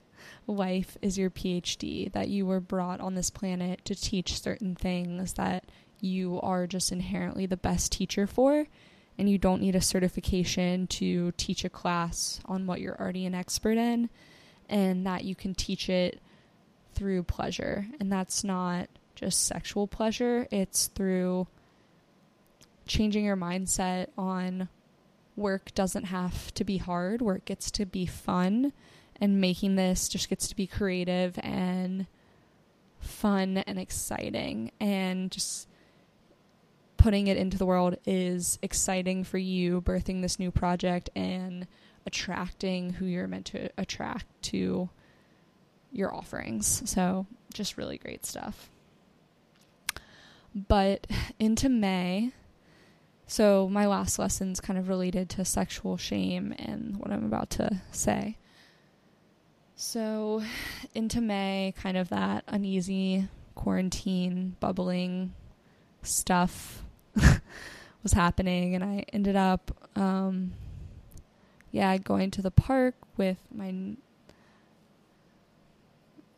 S1: life is your PhD, that you were brought on this planet to teach certain things that you are just inherently the best teacher for. And you don't need a certification to teach a class on what you're already an expert in, and that you can teach it through pleasure. And that's not just sexual pleasure, it's through changing your mindset on work doesn't have to be hard, work gets to be fun, and making this just gets to be creative and fun and exciting. And just putting it into the world is exciting for you, birthing this new project and attracting who you're meant to attract to your offerings. So, just really great stuff. But into May, so my last lesson's kind of related to sexual shame and what I'm about to say. So, into May, kind of that uneasy quarantine, bubbling stuff was happening, and I ended up, um, yeah, going to the park with my. I'm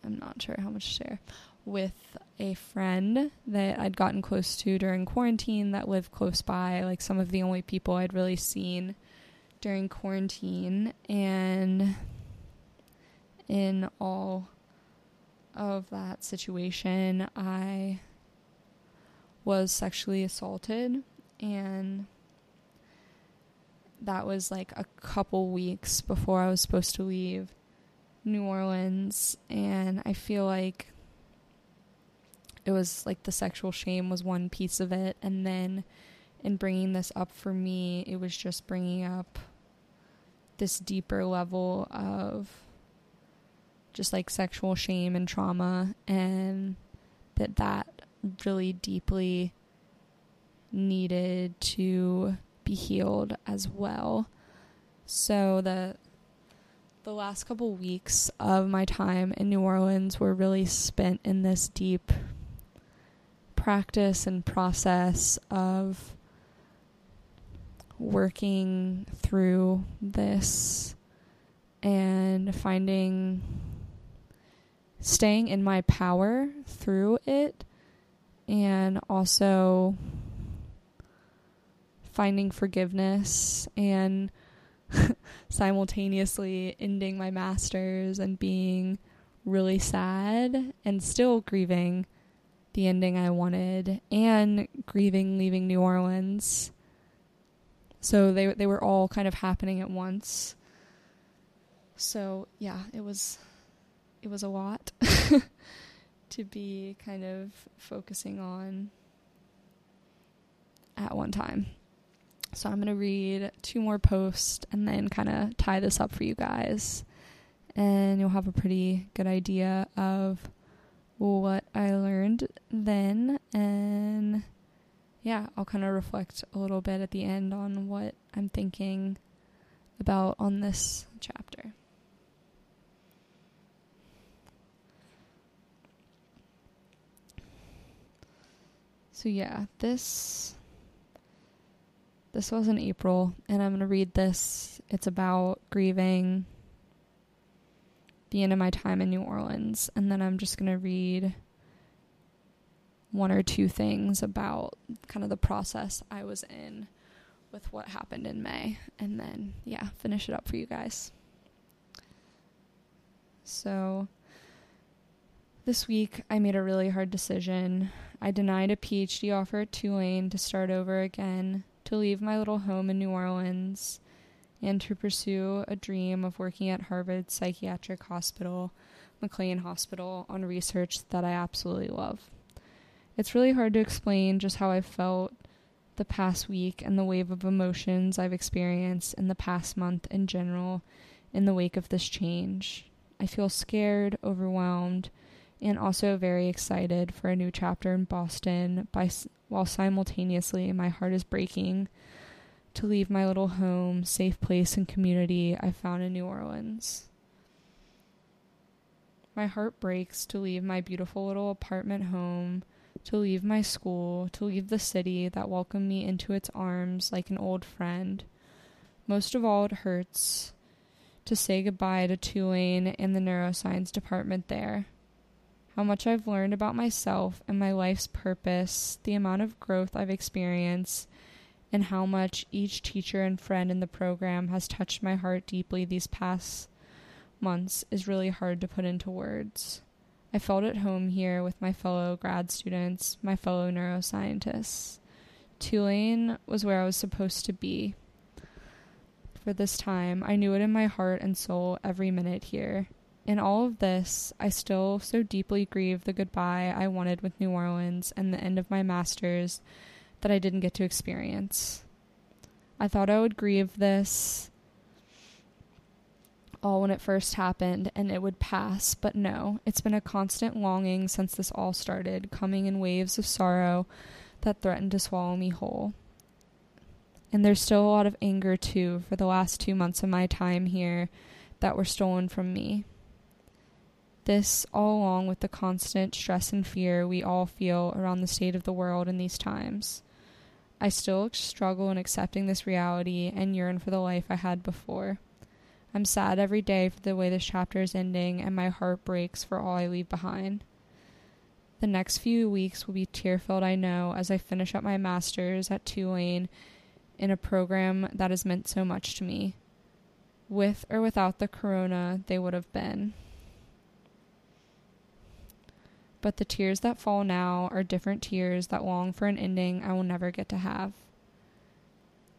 S1: not sure how much to share with a friend that I'd gotten close to during quarantine that lived close by, like some of the only people I'd really seen during quarantine. And in all of that situation, I was sexually assaulted and that was like a couple weeks before I was supposed to leave New Orleans and I feel like it was like the sexual shame was one piece of it and then in bringing this up for me it was just bringing up this deeper level of just like sexual shame and trauma and that that really deeply needed to be healed as well. So the the last couple weeks of my time in New Orleans were really spent in this deep practice and process of working through this and finding staying in my power through it and also finding forgiveness and simultaneously ending my masters and being really sad and still grieving the ending I wanted and grieving leaving New Orleans. So they they were all kind of happening at once. So, yeah, it was it was a lot to be kind of focusing on at one time. So I'm going to read two more posts and then kind of tie this up for you guys. And you'll have a pretty good idea of what I learned then and yeah, I'll kind of reflect a little bit at the end on what I'm thinking about on this chapter. So yeah, this this was in April and I'm going to read this. It's about grieving the end of my time in New Orleans. And then I'm just going to read one or two things about kind of the process I was in with what happened in May. And then, yeah, finish it up for you guys. So, this week I made a really hard decision. I denied a PhD offer at Tulane to start over again, to leave my little home in New Orleans and to pursue a dream of working at Harvard Psychiatric Hospital, McLean Hospital, on research that I absolutely love. It's really hard to explain just how I felt the past week and the wave of emotions I've experienced in the past month in general in the wake of this change. I feel scared, overwhelmed, and also very excited for a new chapter in Boston by while simultaneously my heart is breaking to leave my little home, safe place, and community I found in New Orleans. My heart breaks to leave my beautiful little apartment home, to leave my school, to leave the city that welcomed me into its arms like an old friend. Most of all, it hurts to say goodbye to Tulane and the neuroscience department there. How much I've learned about myself and my life's purpose, the amount of growth I've experienced, and how much each teacher and friend in the program has touched my heart deeply these past months is really hard to put into words. I felt at home here with my fellow grad students, my fellow neuroscientists. Tulane was where I was supposed to be. For this time, I knew it in my heart and soul every minute here. In all of this, I still so deeply grieve the goodbye I wanted with New Orleans and the end of my master's that I didn't get to experience. I thought I would grieve this all when it first happened and it would pass, but no, it's been a constant longing since this all started, coming in waves of sorrow that threatened to swallow me whole. And there's still a lot of anger too for the last two months of my time here that were stolen from me. This, all along with the constant stress and fear we all feel around the state of the world in these times. I still struggle in accepting this reality and yearn for the life I had before. I'm sad every day for the way this chapter is ending, and my heart breaks for all I leave behind. The next few weeks will be tear filled, I know, as I finish up my master's at Tulane in a program that has meant so much to me. With or without the corona, they would have been. But the tears that fall now are different tears that long for an ending I will never get to have.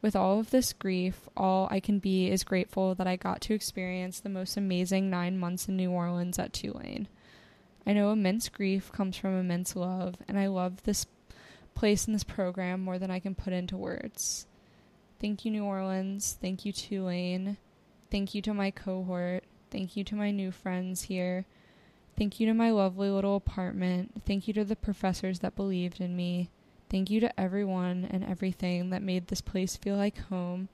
S1: With all of this grief, all I can be is grateful that I got to experience the most amazing nine months in New Orleans at Tulane. I know immense grief comes from immense love, and I love this place in this program more than I can put into words. Thank you, New Orleans. Thank you, Tulane. Thank you to my cohort. Thank you to my new friends here. Thank you to my lovely little apartment. Thank you to the professors that believed in me. Thank you to everyone and everything that made this place feel like home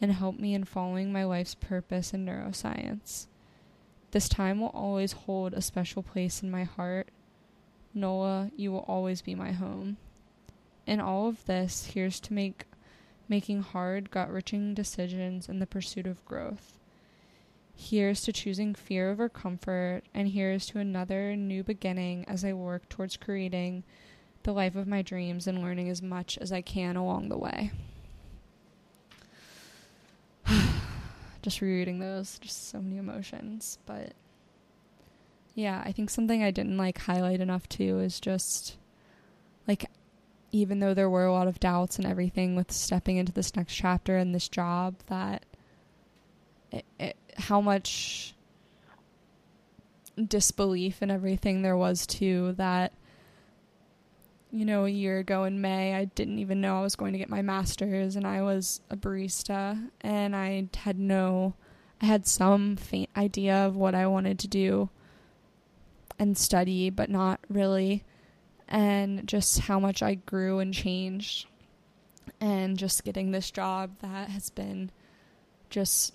S1: and helped me in following my life's purpose in neuroscience. This time will always hold a special place in my heart. NOLA, you will always be my home. In all of this, here's to make making hard, gut wrenching decisions in the pursuit of growth. Here's to choosing fear over comfort, and here's to another new beginning as I work towards creating the life of my dreams and learning as much as I can along the way. just rereading those, just so many emotions. But yeah, I think something I didn't like highlight enough too is just like even though there were a lot of doubts and everything with stepping into this next chapter and this job that it, it, how much disbelief and everything there was too that you know a year ago in May I didn't even know I was going to get my masters and I was a barista and I had no I had some faint idea of what I wanted to do and study but not really. And just how much I grew and changed and just getting this job that has been just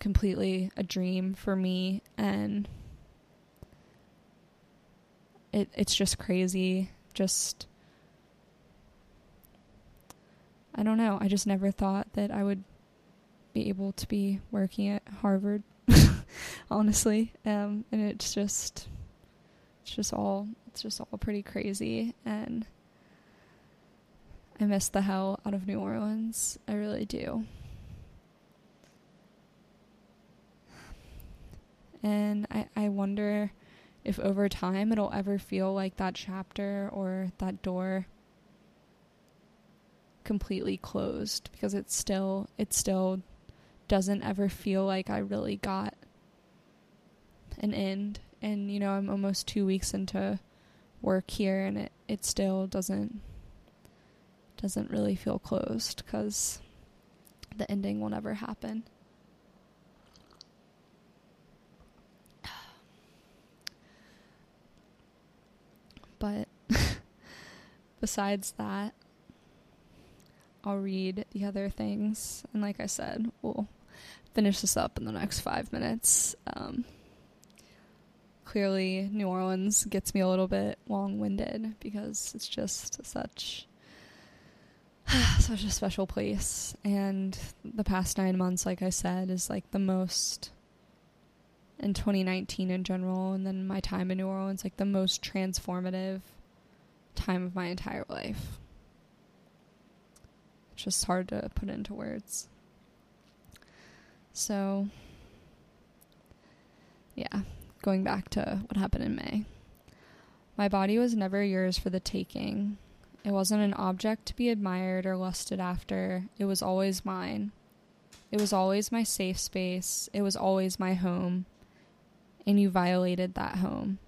S1: completely a dream for me and it it's just crazy. Just I don't know. I just never thought that I would be able to be working at Harvard honestly. Um and it's just it's just all it's just all pretty crazy. And I miss the hell out of New Orleans. I really do And I, I wonder if over time it'll ever feel like that chapter or that door completely closed because it's still it still doesn't ever feel like I really got an end and you know I'm almost 2 weeks into work here and it it still doesn't doesn't really feel closed cuz the ending will never happen. But besides that, I'll read the other things. And like I said, we'll finish this up in the next five minutes. Um, clearly, New Orleans gets me a little bit long winded because it's just such such a special place. And the past nine months, like I said, is like the most in 2019 in general, and then my time in New Orleans, like the most transformative time of my entire life. It's just hard to put into words. So, yeah, going back to what happened in May. My body was never yours for the taking. It wasn't an object to be admired or lusted after. It was always mine. It was always my safe space. It was always my home. And you violated that home.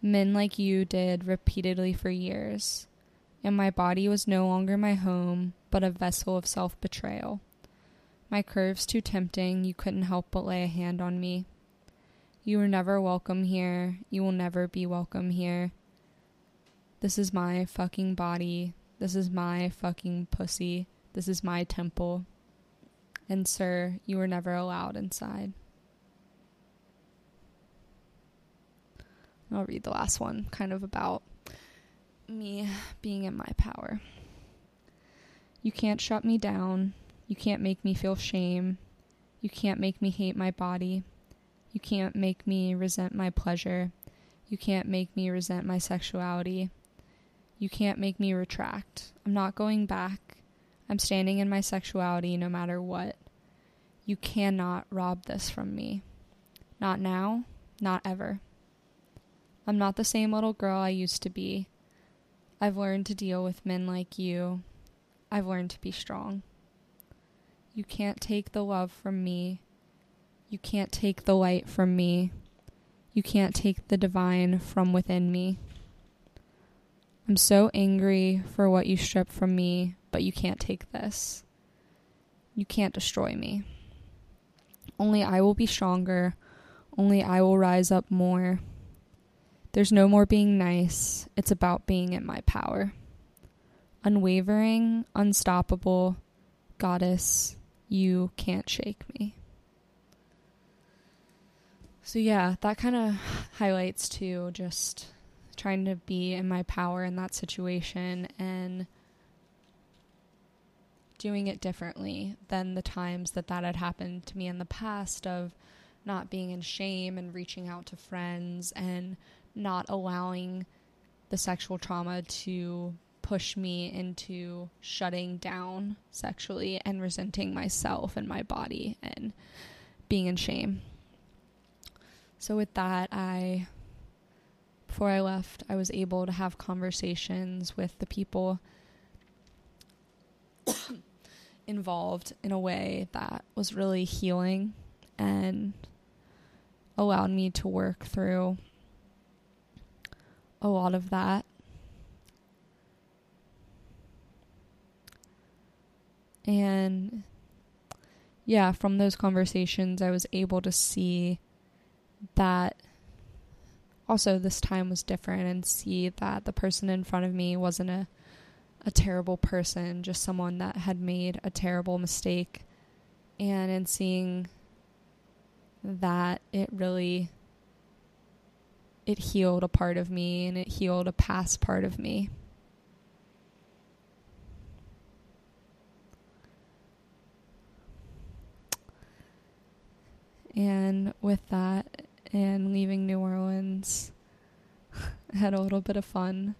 S1: Men like you did repeatedly for years. And my body was no longer my home, but a vessel of self betrayal. My curves too tempting, you couldn't help but lay a hand on me. You were never welcome here. You will never be welcome here. This is my fucking body. This is my fucking pussy. This is my temple. And, sir, you were never allowed inside. I'll read the last one, kind of about me being in my power. You can't shut me down. You can't make me feel shame. You can't make me hate my body. You can't make me resent my pleasure. You can't make me resent my sexuality. You can't make me retract. I'm not going back. I'm standing in my sexuality no matter what. You cannot rob this from me. Not now, not ever. I'm not the same little girl I used to be. I've learned to deal with men like you. I've learned to be strong. You can't take the love from me. You can't take the light from me. You can't take the divine from within me. I'm so angry for what you stripped from me, but you can't take this. You can't destroy me. Only I will be stronger. Only I will rise up more. There's no more being nice. It's about being in my power. Unwavering, unstoppable, goddess, you can't shake me. So, yeah, that kind of highlights too just trying to be in my power in that situation and doing it differently than the times that that had happened to me in the past of not being in shame and reaching out to friends and not allowing the sexual trauma to push me into shutting down sexually and resenting myself and my body and being in shame. So, with that, I, before I left, I was able to have conversations with the people involved in a way that was really healing and allowed me to work through a lot of that. And yeah, from those conversations, I was able to see that also this time was different and see that the person in front of me wasn't a a terrible person, just someone that had made a terrible mistake. And in seeing that it really it healed a part of me and it healed a past part of me. And with that, and leaving New Orleans. I had a little bit of fun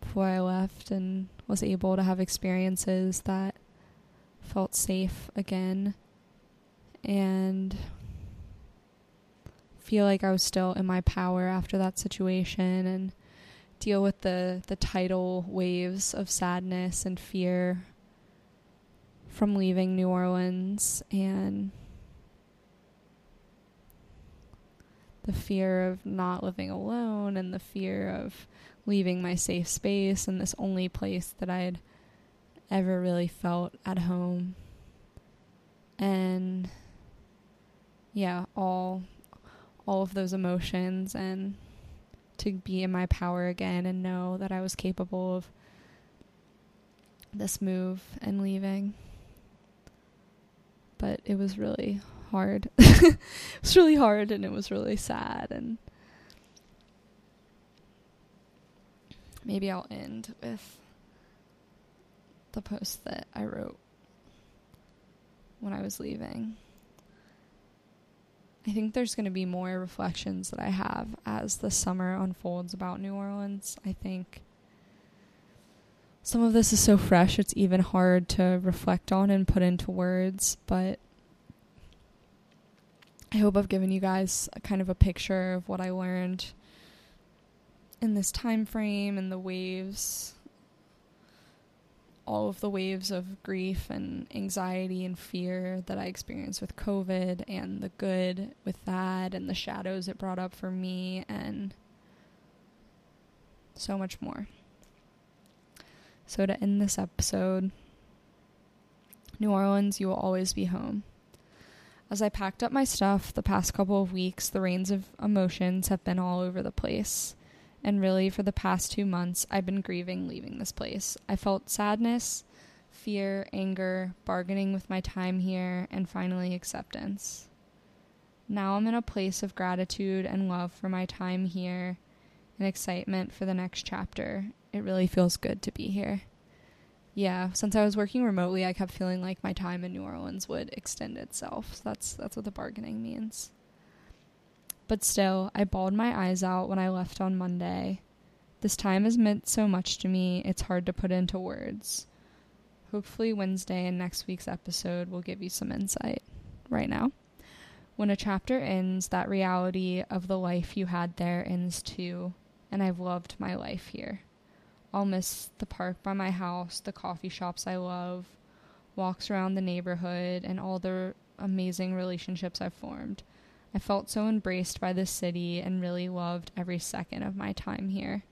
S1: before I left and was able to have experiences that felt safe again and feel like I was still in my power after that situation and deal with the the tidal waves of sadness and fear from leaving New Orleans and the fear of not living alone and the fear of leaving my safe space and this only place that I'd ever really felt at home. And yeah, all all of those emotions and to be in my power again and know that I was capable of this move and leaving. But it was really hard. it was really hard and it was really sad and maybe I'll end with the post that I wrote when I was leaving. I think there's going to be more reflections that I have as the summer unfolds about New Orleans. I think some of this is so fresh, it's even hard to reflect on and put into words, but I hope I've given you guys a kind of a picture of what I learned in this time frame and the waves all of the waves of grief and anxiety and fear that I experienced with COVID and the good with that and the shadows it brought up for me and so much more. So, to end this episode, New Orleans, you will always be home. As I packed up my stuff the past couple of weeks, the rains of emotions have been all over the place. And really, for the past two months, I've been grieving leaving this place. I felt sadness, fear, anger, bargaining with my time here, and finally acceptance. Now I'm in a place of gratitude and love for my time here and excitement for the next chapter. It really feels good to be here. Yeah, since I was working remotely, I kept feeling like my time in New Orleans would extend itself. So that's that's what the bargaining means. But still, I bawled my eyes out when I left on Monday. This time has meant so much to me, it's hard to put into words. Hopefully, Wednesday and next week's episode will give you some insight. Right now, when a chapter ends, that reality of the life you had there ends too, and I've loved my life here. I'll miss the park by my house, the coffee shops I love, walks around the neighborhood, and all the amazing relationships I've formed. I felt so embraced by this city and really loved every second of my time here.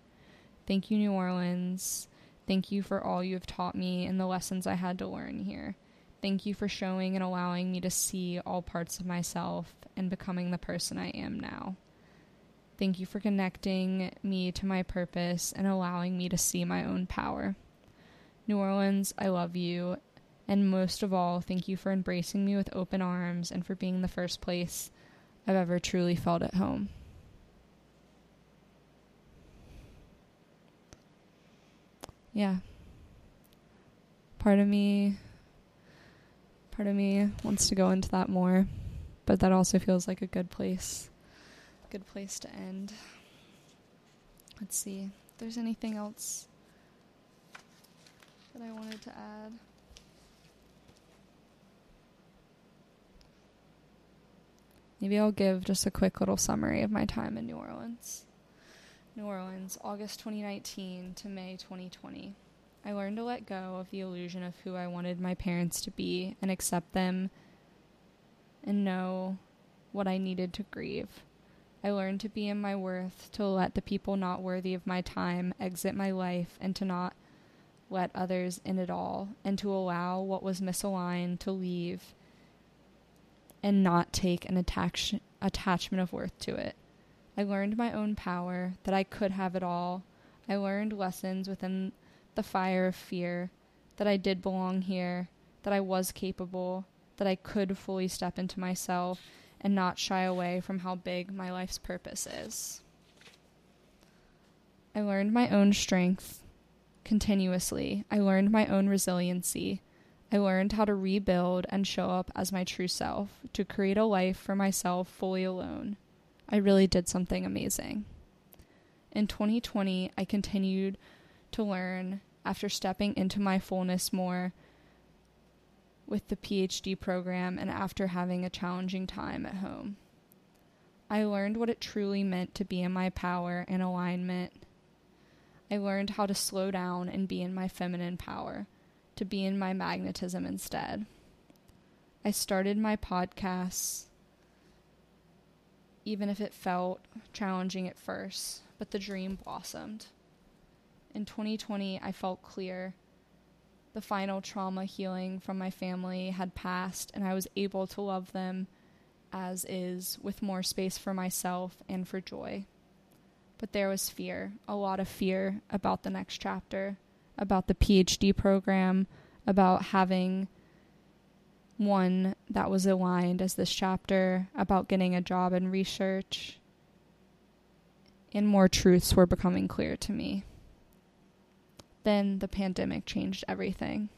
S1: Thank you, New Orleans. Thank you for all you have taught me and the lessons I had to learn here. Thank you for showing and allowing me to see all parts of myself and becoming the person I am now. Thank you for connecting me to my purpose and allowing me to see my own power. New Orleans, I love you. And most of all, thank you for embracing me with open arms and for being the first place I've ever truly felt at home. Yeah. Part of me part of me wants to go into that more, but that also feels like a good place. Good place to end. Let's see if there's anything else that I wanted to add. Maybe I'll give just a quick little summary of my time in New Orleans. New Orleans, August 2019 to May 2020. I learned to let go of the illusion of who I wanted my parents to be and accept them and know what I needed to grieve. I learned to be in my worth, to let the people not worthy of my time exit my life, and to not let others in at all, and to allow what was misaligned to leave and not take an attach- attachment of worth to it. I learned my own power, that I could have it all. I learned lessons within the fire of fear, that I did belong here, that I was capable, that I could fully step into myself and not shy away from how big my life's purpose is. I learned my own strength continuously. I learned my own resiliency. I learned how to rebuild and show up as my true self, to create a life for myself fully alone. I really did something amazing. In 2020, I continued to learn after stepping into my fullness more with the PhD program and after having a challenging time at home. I learned what it truly meant to be in my power and alignment. I learned how to slow down and be in my feminine power to be in my magnetism instead. I started my podcasts, even if it felt challenging at first, but the dream blossomed. In 2020, I felt clear. The final trauma healing from my family had passed, and I was able to love them as is, with more space for myself and for joy. But there was fear, a lot of fear about the next chapter about the PhD program, about having one that was aligned as this chapter, about getting a job in research. And more truths were becoming clear to me. Then the pandemic changed everything.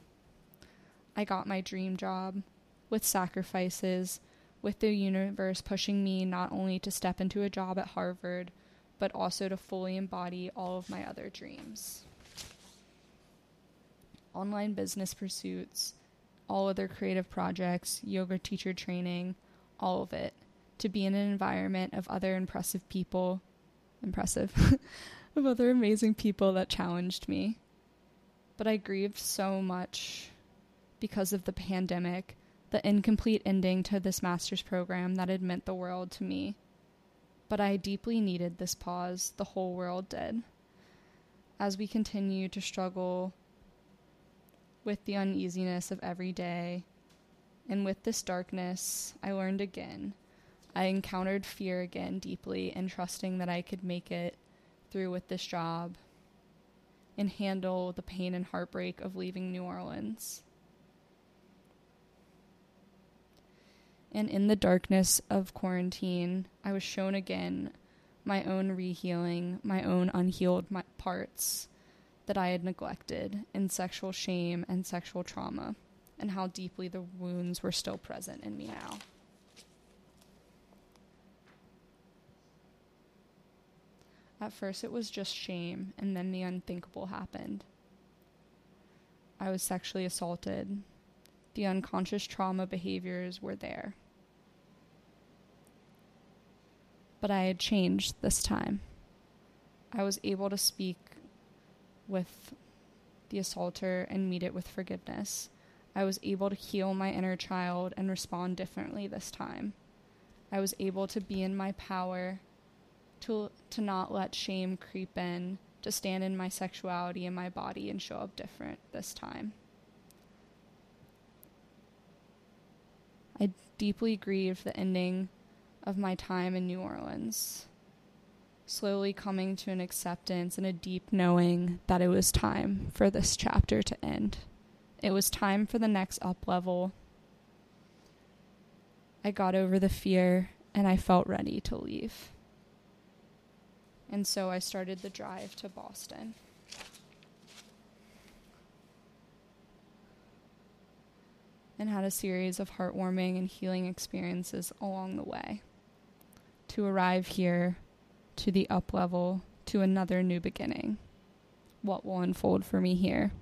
S1: I got my dream job with sacrifices, with the universe pushing me not only to step into a job at Harvard, but also to fully embody all of my other dreams. Online business pursuits, all other creative projects, yoga teacher training, all of it, to be in an environment of other impressive people, impressive, of other amazing people that challenged me. But I grieved so much because of the pandemic, the incomplete ending to this master's program that had meant the world to me. But I deeply needed this pause, the whole world did. As we continue to struggle with the uneasiness of every day, and with this darkness, I learned again. I encountered fear again deeply and trusting that I could make it through with this job and handle the pain and heartbreak of leaving New Orleans. And in the darkness of quarantine, I was shown again my own rehealing, my own unhealed parts that I had neglected in sexual shame and sexual trauma, and how deeply the wounds were still present in me now. At first, it was just shame, and then the unthinkable happened. I was sexually assaulted. The unconscious trauma behaviors were there. But I had changed this time. I was able to speak with the assaulter and meet it with forgiveness. I was able to heal my inner child and respond differently this time. I was able to be in my power to to not let shame creep in, to stand in my sexuality and my body and show up different this time. I deeply grieve the ending of my time in New Orleans, slowly coming to an acceptance and a deep knowing that it was time for this chapter to end. It was time for the next up level. I got over the fear and I felt ready to leave. And so I started the drive to Boston. And had a series of heartwarming and healing experiences along the way. To arrive here, to the up level, to another new beginning. What will unfold for me here?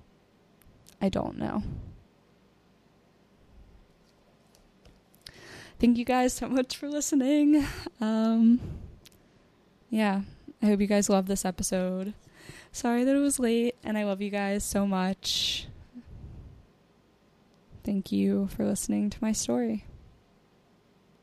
S1: I don't know. Thank you guys so much for listening. Um, yeah, I hope you guys love this episode. Sorry that it was late, and I love you guys so much. Thank you for listening to my story.